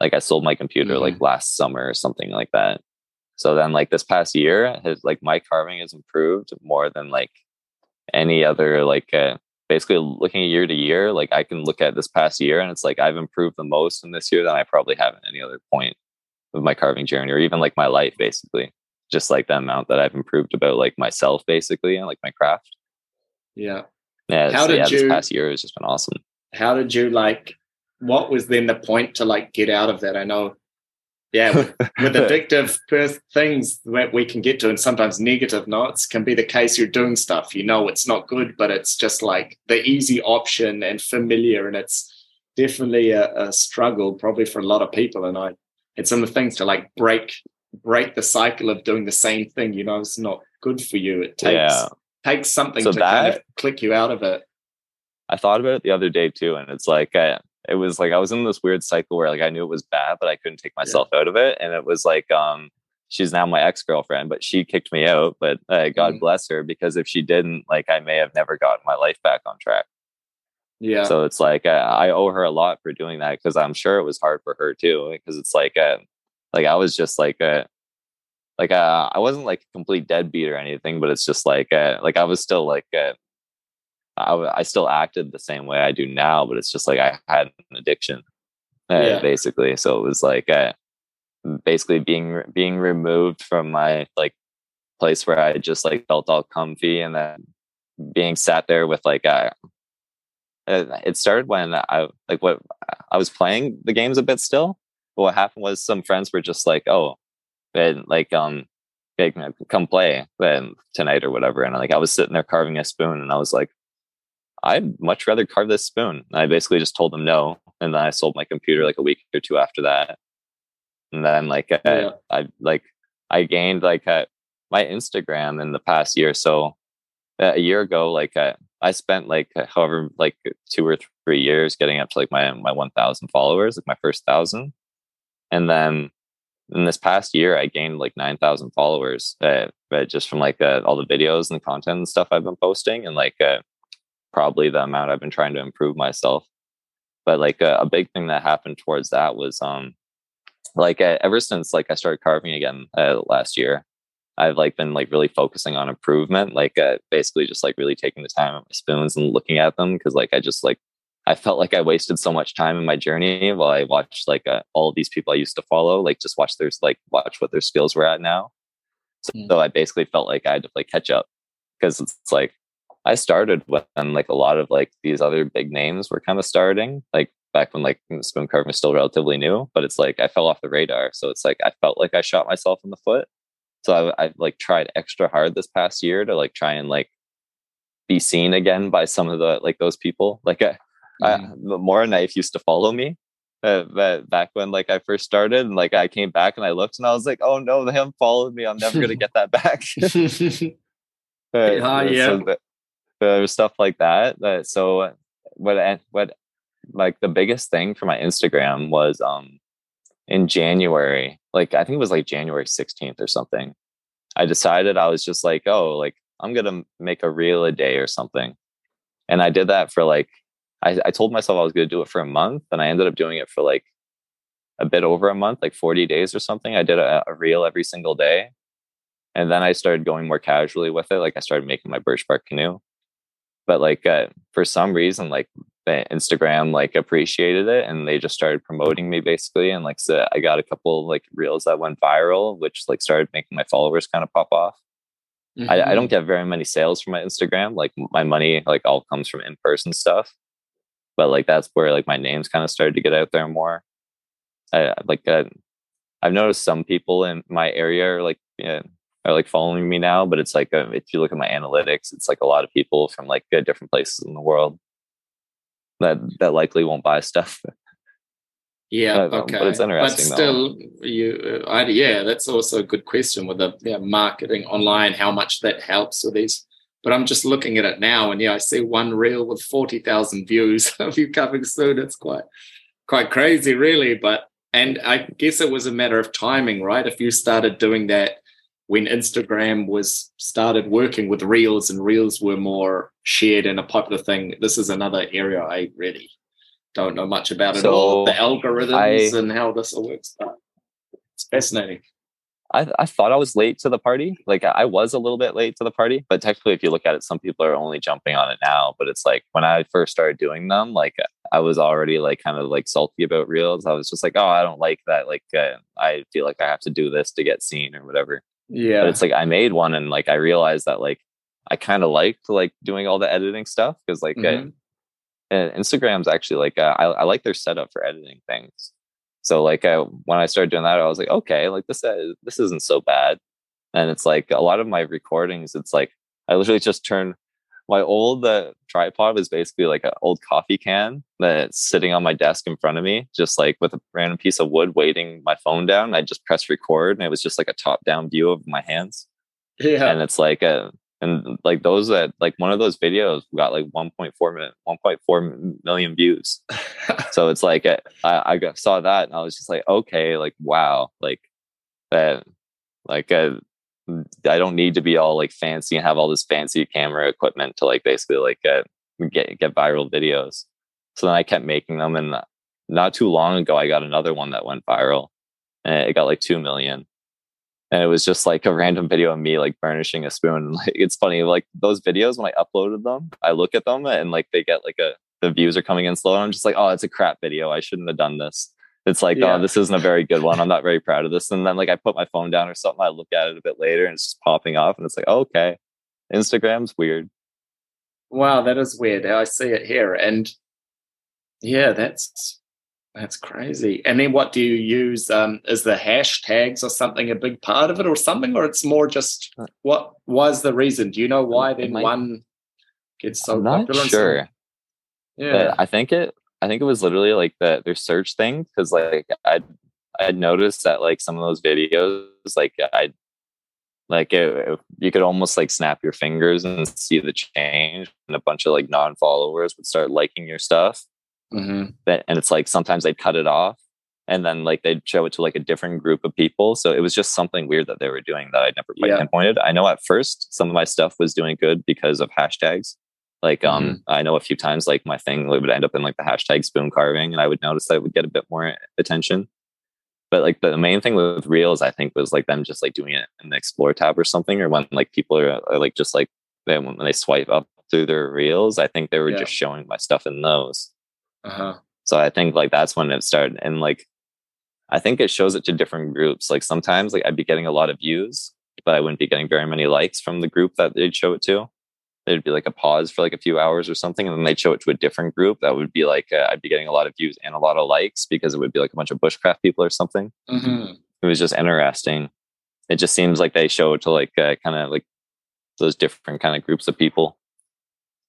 like I sold my computer like last summer or something like that. So then, like this past year, has like my carving has improved more than like any other like uh, basically looking year to year, like I can look at this past year and it's like I've improved the most in this year than I probably have at any other point of my carving journey or even like my life, basically. Just like the amount that I've improved about like myself, basically, and like my craft. Yeah. Yeah. How did yeah, you, this past year has just been awesome. How did you like, what was then the point to like get out of that? I know yeah, with, with addictive things that we can get to, and sometimes negative notes can be the case. You're doing stuff, you know, it's not good, but it's just like the easy option and familiar, and it's definitely a, a struggle, probably for a lot of people. And I, it's some of the things to like break break the cycle of doing the same thing. You know, it's not good for you. It takes yeah. takes something so to that, kind of click you out of it. I thought about it the other day too, and it's like I, it was like I was in this weird cycle where like I knew it was bad, but I couldn't take myself yeah. out of it. And it was like, um, she's now my ex girlfriend, but she kicked me out. But uh, God mm. bless her, because if she didn't, like, I may have never gotten my life back on track. Yeah. So it's like uh, I owe her a lot for doing that because I'm sure it was hard for her too. Because it's like, uh, like I was just like, uh, like uh, I wasn't like a complete deadbeat or anything, but it's just like, uh, like I was still like, uh, I, I still acted the same way I do now, but it's just like I had an addiction. uh, yeah. basically. So it was like uh, basically being being removed from my like place where I just like felt all comfy, and then being sat there with like uh, it started when I like what I was playing the games a bit still. But what happened was some friends were just like, "Oh, and like um, like, come play then tonight or whatever." And like I was sitting there carving a spoon, and I was like, "I'd much rather carve this spoon." And I basically just told them no, and then I sold my computer like a week or two after that. And then like yeah. I, I like I gained like a, my Instagram in the past year. So a year ago, like I, I spent like however like two or three years getting up to like my my one thousand followers, like my first thousand, and then in this past year I gained like nine thousand followers, uh, just from like uh, all the videos and the content and stuff I've been posting, and like uh, probably the amount I've been trying to improve myself. But like uh, a big thing that happened towards that was um like uh, ever since like I started carving again uh, last year, I've like been like really focusing on improvement, like uh, basically just like really taking the time at my spoons and looking at them because like I just like I felt like I wasted so much time in my journey while I watched like uh, all these people I used to follow, like just watch their like watch what their skills were at now. So, mm. so I basically felt like I had to like catch up because it's like I started when like a lot of like these other big names were kind of starting, like back when like spoon carving was still relatively new. But it's like I fell off the radar, so it's like I felt like I shot myself in the foot so I, I like tried extra hard this past year to like try and like be seen again by some of the like those people. Like I, mm-hmm. I, Mora Knife used to follow me uh, back when like I first started, and like I came back and I looked and I was like, oh no, they haven't followed me. I'm never gonna get that back. uh, yeah, so uh, stuff like that. Uh, so what what like the biggest thing for my Instagram was um in January, like I think it was like January 16th or something. I decided I was just like, oh, like I'm gonna make a reel a day or something. And I did that for like I, I told myself I was gonna do it for a month, and I ended up doing it for like a bit over a month, like 40 days or something. I did a, a reel every single day. And then I started going more casually with it. Like I started making my birch bark canoe. But like uh, for some reason, like Instagram like appreciated it and they just started promoting me basically. And like so I got a couple like reels that went viral, which like started making my followers kind of pop off. Mm-hmm. I, I, don't mm-hmm. get very many sales from my Instagram. Like my money like all comes from in person stuff. But like that's where like my name's kind of started to get out there more. I like uh, I've noticed some people in my area are like yeah, are like following me now, but it's like uh, if you look at my analytics, it's like a lot of people from like uh, different places in the world that that likely won't buy stuff. Yeah, but, okay. But it's interesting. But still, though. you, uh, I, yeah, that's also a good question with the yeah, marketing online. How much that helps with these? But I'm just looking at it now, and yeah, I see one reel with forty thousand views of you coming soon. It's quite quite crazy, really. But and I guess it was a matter of timing, right? If you started doing that when Instagram was started working with Reels and Reels were more shared and a popular thing. This is another area I really don't know much about at all. The algorithms I, and how this all works. But it's fascinating. I, I thought I was late to the party. Like I was a little bit late to the party, but technically, if you look at it, some people are only jumping on it now. But it's like when I first started doing them, like I was already like kind of like salty about reels. I was just like, oh, I don't like that. Like uh, I feel like I have to do this to get seen or whatever. Yeah. But it's like I made one and like I realized that like I kind of liked like doing all the editing stuff because like mm-hmm. I, Instagram's actually like uh, I, I like their setup for editing things. So like I, when I started doing that, I was like, okay, like this uh, this isn't so bad. And it's like a lot of my recordings, it's like I literally just turn my old uh, tripod was basically like an old coffee can that's sitting on my desk in front of me, just like with a random piece of wood weighting my phone down. I just press record, and it was just like a top down view of my hands. Yeah, and it's like a and like those that like one of those videos got like 1.4 million 1.4 million views so it's like I, I saw that and i was just like okay like wow like that like uh, I don't need to be all like fancy and have all this fancy camera equipment to like basically like get get get viral videos. So then I kept making them, and not too long ago I got another one that went viral, and it got like two million. And it was just like a random video of me like burnishing a spoon. And like it's funny, like those videos when I uploaded them, I look at them and like they get like a the views are coming in slow. And I'm just like, oh, it's a crap video. I shouldn't have done this. It's like, Yeah. oh, this isn't a very good one. I'm not very proud of this. And then like I put my phone down or something, I look at it a bit later and it's just popping off, and it's like, oh, okay, Instagram's weird. Wow, that is weird. I see it here, and yeah, that's that's crazy. And then, what do you use? Um, is the hashtags or something a big part of it, or something, or it's more just what was the reason? Do you know why then one gets so I'm not popular? sure. Yeah. But I think it I think it was literally like the their search thing because like I I noticed that like some of those videos like I like it, it- you could almost like snap your fingers and see the change and a bunch of like non-followers would start liking your stuff Mhm. but and it's like sometimes they'd cut it off and then like they'd show it to like a different group of people so it was just something weird that they were doing that i'd never quite Yeah. pinpointed i know at first some of my stuff was doing good because of hashtags like um Mm-hmm. i know a few times like my thing would end up in like the hashtag spoon carving and i would notice that it would get a bit more attention but like the main thing with reels i think was like them just like doing it in the explore tab or something or when like people are, are like just like they, when they swipe up through their reels i think they were Yeah. just showing my stuff in those Uh-huh. so I think like that's when it started. And like I think it shows it to different groups. Like sometimes like I'd be getting a lot of views, but I wouldn't be getting very many likes from the group that they'd show it to. There'd be like a pause for like a few hours or something, and then they'd show it to a different group that would be like uh, I'd be getting a lot of views and a lot of likes because it would be like a bunch of bushcraft people or something. Mhm. It was just interesting. It just seems like they show it to like uh, kind of like those different kind of groups of people.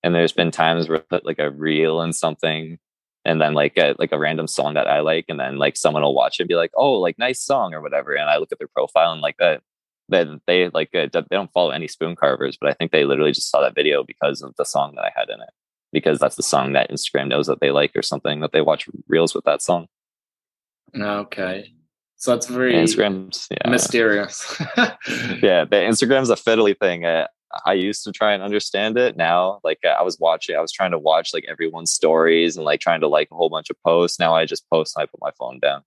And there's been times where I put like a reel in something and then like a like a random song that I like, and then like someone will watch it and be like, "Oh, like nice song" or whatever, and I look at their profile and like that, that they like uh, they don't follow any spoon carvers, but I think they literally just saw that video because of the song that I had in it, because that's the song that Instagram knows that they like or something that they watch reels with that song. Okay. So it's very Instagram's yeah, mysterious. yeah, the Instagram's a fiddly thing. Uh, I used to try and understand it. Now, like uh, I was watching, I was trying to watch like everyone's stories and like trying to like a whole bunch of posts. Now I just post and I put my phone down.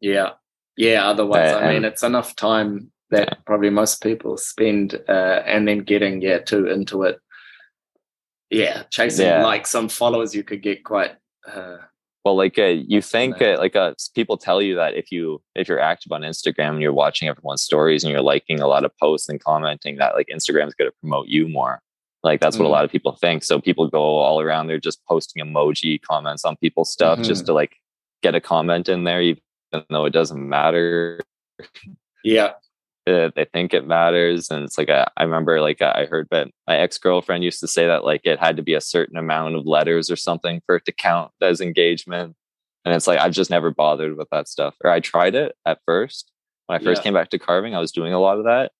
Yeah. Yeah. Otherwise, Uh, I mean, it's enough time that Yeah. probably most people spend uh, and then getting, yeah, too into it. Yeah. Chasing Yeah. likes some followers, you could get quite, uh, Well, like uh, you think uh, like uh, people tell you that if you if you're active on Instagram and you're watching everyone's stories and you're liking a lot of posts and commenting that like Instagram's going to promote you more. Like that's what Mm. a lot of people think. So people go all around. They're just posting emoji comments on people's stuff Mhm. just to like get a comment in there, even though it doesn't matter. yeah. Uh, they think it matters and it's like a, I remember like uh, I heard that my ex-girlfriend used to say that like it had to be a certain amount of letters or something for it to count as engagement and it's like I've just never bothered with that stuff or I tried it at first when I first Yeah. came back to carving I was doing a lot of that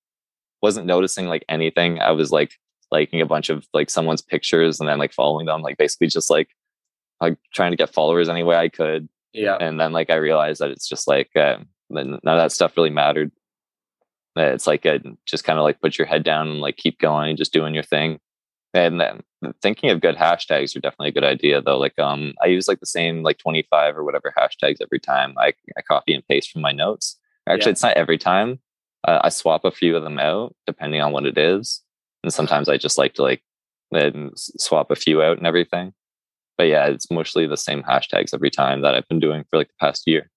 wasn't noticing like anything I was like liking a bunch of like someone's pictures and then like following them like basically just like like trying to get followers any way I could Yeah. and then like I realized that it's just like uh, none of that stuff really mattered. It's like uh just kind of like put your head down and like keep going, just doing your thing. And then thinking of good hashtags are definitely a good idea though. Like um, I use like the same like twenty five or whatever hashtags every time. I I copy and paste from my notes. Actually, Yeah. it's not every time. Uh, I swap a few of them out depending on what it is, and sometimes I just like to like then swap a few out and everything. But yeah, it's mostly the same hashtags every time that I've been doing for like the past year.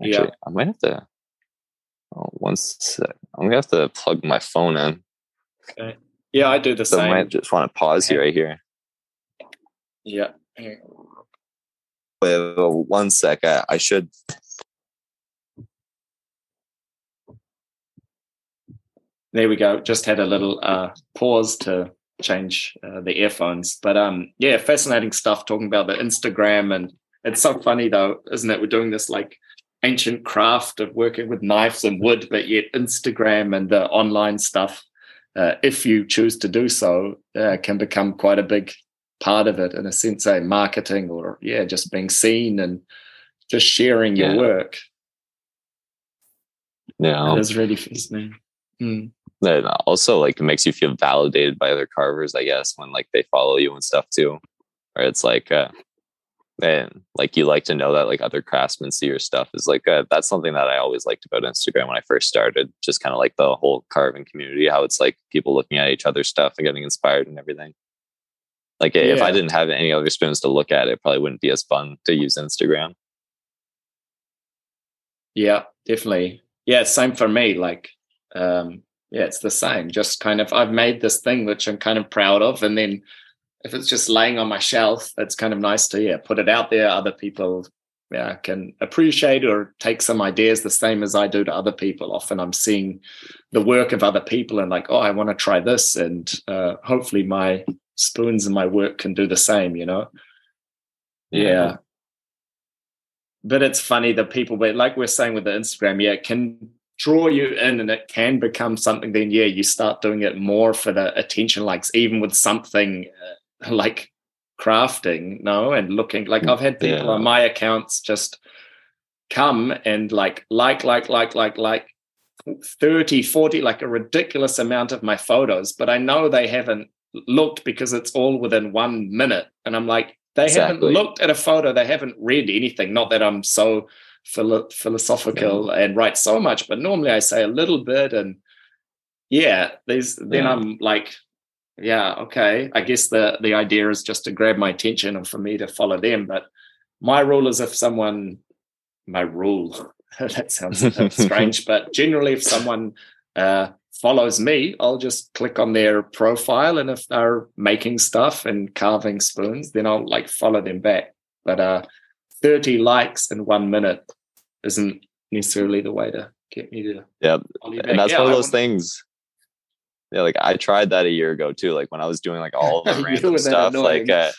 Yeah. Actually, I might have to. Oh, one sec. I'm gonna have to plug my phone in. Okay. Yeah. I do the same. So I might just want to pause you right here. Yeah. Wait, wait, one sec. I, I should. There we go. Just had a little uh, pause to change uh, the earphones. But um, yeah, fascinating stuff talking about the Instagram. And it's so funny, though, isn't it? We're doing this like ancient craft of working with knives and wood, but yet Instagram and the online stuff, uh, if you choose to do so, uh, can become quite a big part of it in a sense, a marketing or, yeah, just being seen and just sharing your Yeah. work. Yeah. that's really fascinating. Mm. That also like makes you feel validated by other carvers, I guess, when like they follow you and stuff too. Or it's like, uh, and like you like to know that like other craftsmen see your stuff is like uh, that's something that I always liked about Instagram when I first started. Just kind of like the whole carving community, how it's like people looking at each other's stuff and getting inspired and everything. Like if I didn't have any other spoons to look at, it probably wouldn't be as fun to use Instagram. Yeah, definitely. Yeah, same for me. Like, um, yeah, it's the same. Just kind of, I've made this thing which I'm kind of proud of, and then if it's just laying on my shelf, it's kind of nice to yeah put it out there. Other people yeah can appreciate or take some ideas the same as I do to other people. Often I'm seeing the work of other people and like, oh, I want to try this, and uh, hopefully my spoons and my work can do the same. You know. yeah. yeah but it's funny the people but like we're saying with the instagram yeah it can draw you in and it can become something then yeah you start doing it more for the attention likes even with something uh, like crafting no and looking like i've had people yeah. on my accounts just come and like like like like like like 30 40 like a ridiculous amount of my photos but i know they haven't looked because it's all within one minute and i'm like they exactly. haven't looked at a photo they haven't read anything not that i'm so philo- philosophical and write so much but normally i say a little bit and yeah these then yeah. i'm like yeah, okay. I guess the the idea is just to grab my attention and for me to follow them. But my rule is if someone, my rule, that sounds strange, but generally, if someone uh, follows me, I'll just click on their profile, and if they're making stuff and carving spoons, then I'll like follow them back. But uh, thirty likes in one minute isn't necessarily the way to get me to. Yeah, and that's yeah, one of those things yeah, like I tried that a year ago too. Like when I was doing like all the random stuff, like uh,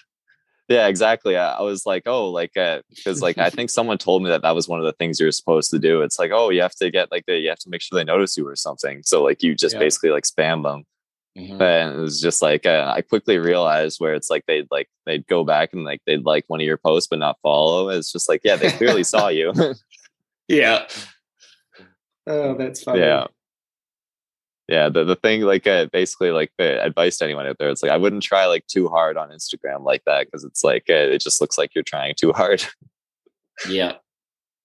yeah, exactly. I, I, was like, oh, like because uh, like I think someone told me that that was one of the things you're supposed to do. It's like, oh, you have to get like the you have to make sure they notice you or something. So like you just yeah. basically like spam them. Mm-hmm. And it was just like uh, I quickly realized where it's like they'd like they'd go back and like they'd like one of your posts but not follow. It's just like yeah, they clearly saw you. yeah. Oh, that's funny. Yeah yeah the, the thing like uh, basically like the advice to anyone out there it's like i wouldn't try like too hard on instagram like that because it's like uh, it just looks like you're trying too hard. Yeah.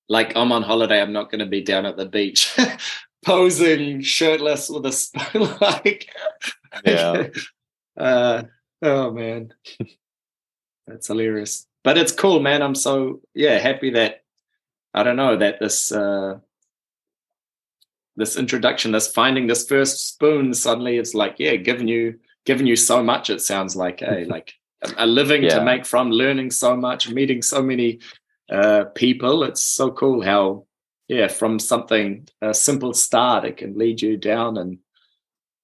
Like i'm on holiday i'm not going to be down at the beach posing shirtless with a spoon like yeah. uh, oh man. That's hilarious. But it's cool man i'm so yeah happy that i don't know that this uh this introduction, this finding this first spoon, suddenly it's like, yeah, giving you giving you so much. It sounds like, hey, like a living yeah. to make from, learning so much, meeting so many uh, people. It's so cool how, yeah, from something a simple start, it can lead you down and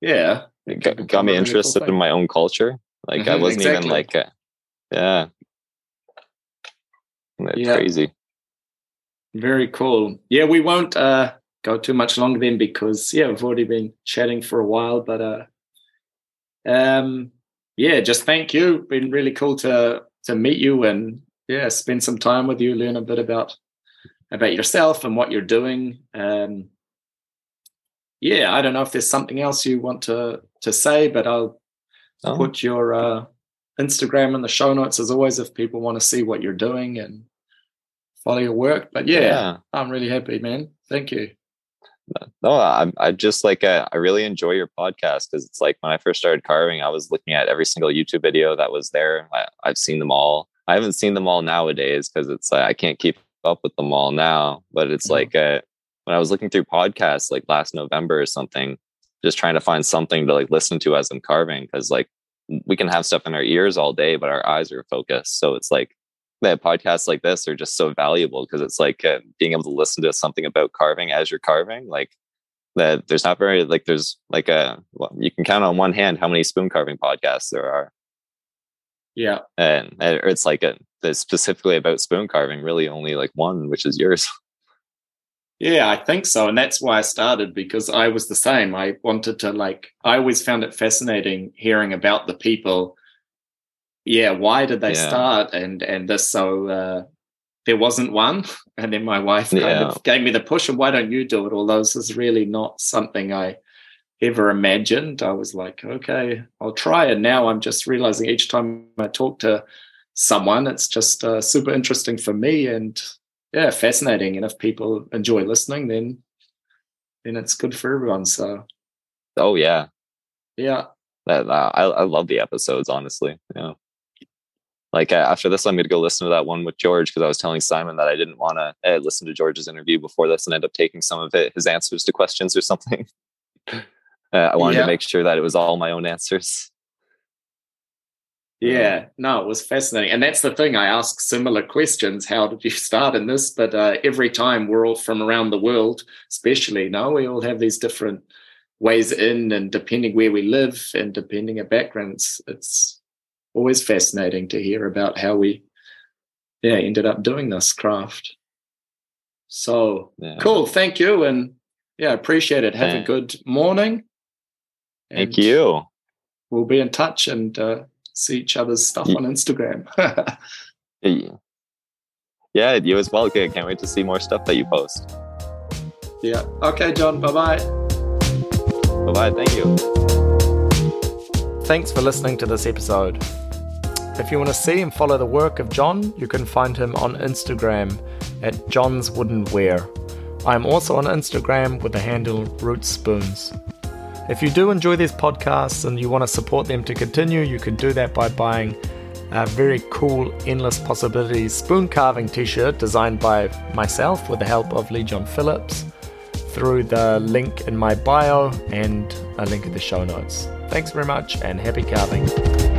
yeah, it got, got me interested cool in my own culture. Like mm-hmm, I wasn't exactly. even like, a, yeah, that's yeah. crazy. Very cool. Yeah, we won't. uh go too much longer then because yeah, we've already been chatting for a while. But uh, um, yeah, just thank you. Been really cool to to meet you and yeah, spend some time with you, learn a bit about about yourself and what you're doing. Um, yeah, I don't know if there's something else you want to to say, but I'll oh. put your uh, Instagram in the show notes as always if people want to see what you're doing and follow your work. But yeah, yeah. I'm really happy, man. Thank you no i'm i just like uh, i really enjoy your podcast because it's like when i first started carving i was looking at every single youtube video that was there I, have seen them all i haven't seen them all nowadays because it's like i can't keep up with them all now but it's mm-hmm. like uh, when i was looking through podcasts like last november or something just trying to find something to like listen to as i'm carving because like we can have stuff in our ears all day but our eyes are focused so it's like that podcasts like this are just so valuable because it's like uh, being able to listen to something about carving as you're carving like that there's not very like there's like a well, you can count on one hand how many spoon carving podcasts there are. Yeah. And, and it's like a specifically about spoon carving really only like one which is yours. Yeah i think so and that's why i started because i was the same i wanted to like i always found it fascinating hearing about the people yeah, why did they yeah. start? And and this so uh, there wasn't one. And then my wife kind yeah. of gave me the push and why don't you do it? Although this is really not something I ever imagined. I was like, okay, I'll try. And now I'm just realizing each time I talk to someone, it's just uh, super interesting for me and yeah, fascinating. And if people enjoy listening, then then it's good for everyone. So, oh yeah, yeah. That, uh, I I love the episodes. Honestly, yeah. Like uh, after this, I'm going to go listen to that one with George because I was telling Simon that I didn't want to uh, listen to George's interview before this and end up taking some of it, his answers to questions or something. uh, I wanted yeah. to make sure that it was all my own answers. Yeah, no, it was fascinating. And that's the thing. I ask similar questions. How did you start in this? But uh, every time we're all from around the world, especially now, we all have these different ways in, and depending where we live and depending our backgrounds, it's always fascinating to hear about how we yeah ended up doing this craft. So yeah. cool. Thank you and yeah appreciate it. Have a good morning. Thank you. we'll be in touch and uh, see each other's stuff on instagram. Yeah you as well okay can't wait to see more stuff that you post. Yeah. Okay john. Bye-bye. Bye-bye. Thank you. Thanks for listening to this episode if you want to see and follow the work of John, you can find him on Instagram at John's Wooden Ware. I'm also on Instagram with the handle Root Spoons. If you do enjoy these podcasts and you want to support them to continue, you can do that by buying a very cool Endless Possibilities spoon carving t shirt designed by myself with the help of Lee John Phillips through the link in my bio and a link in the show notes. Thanks very much and happy carving.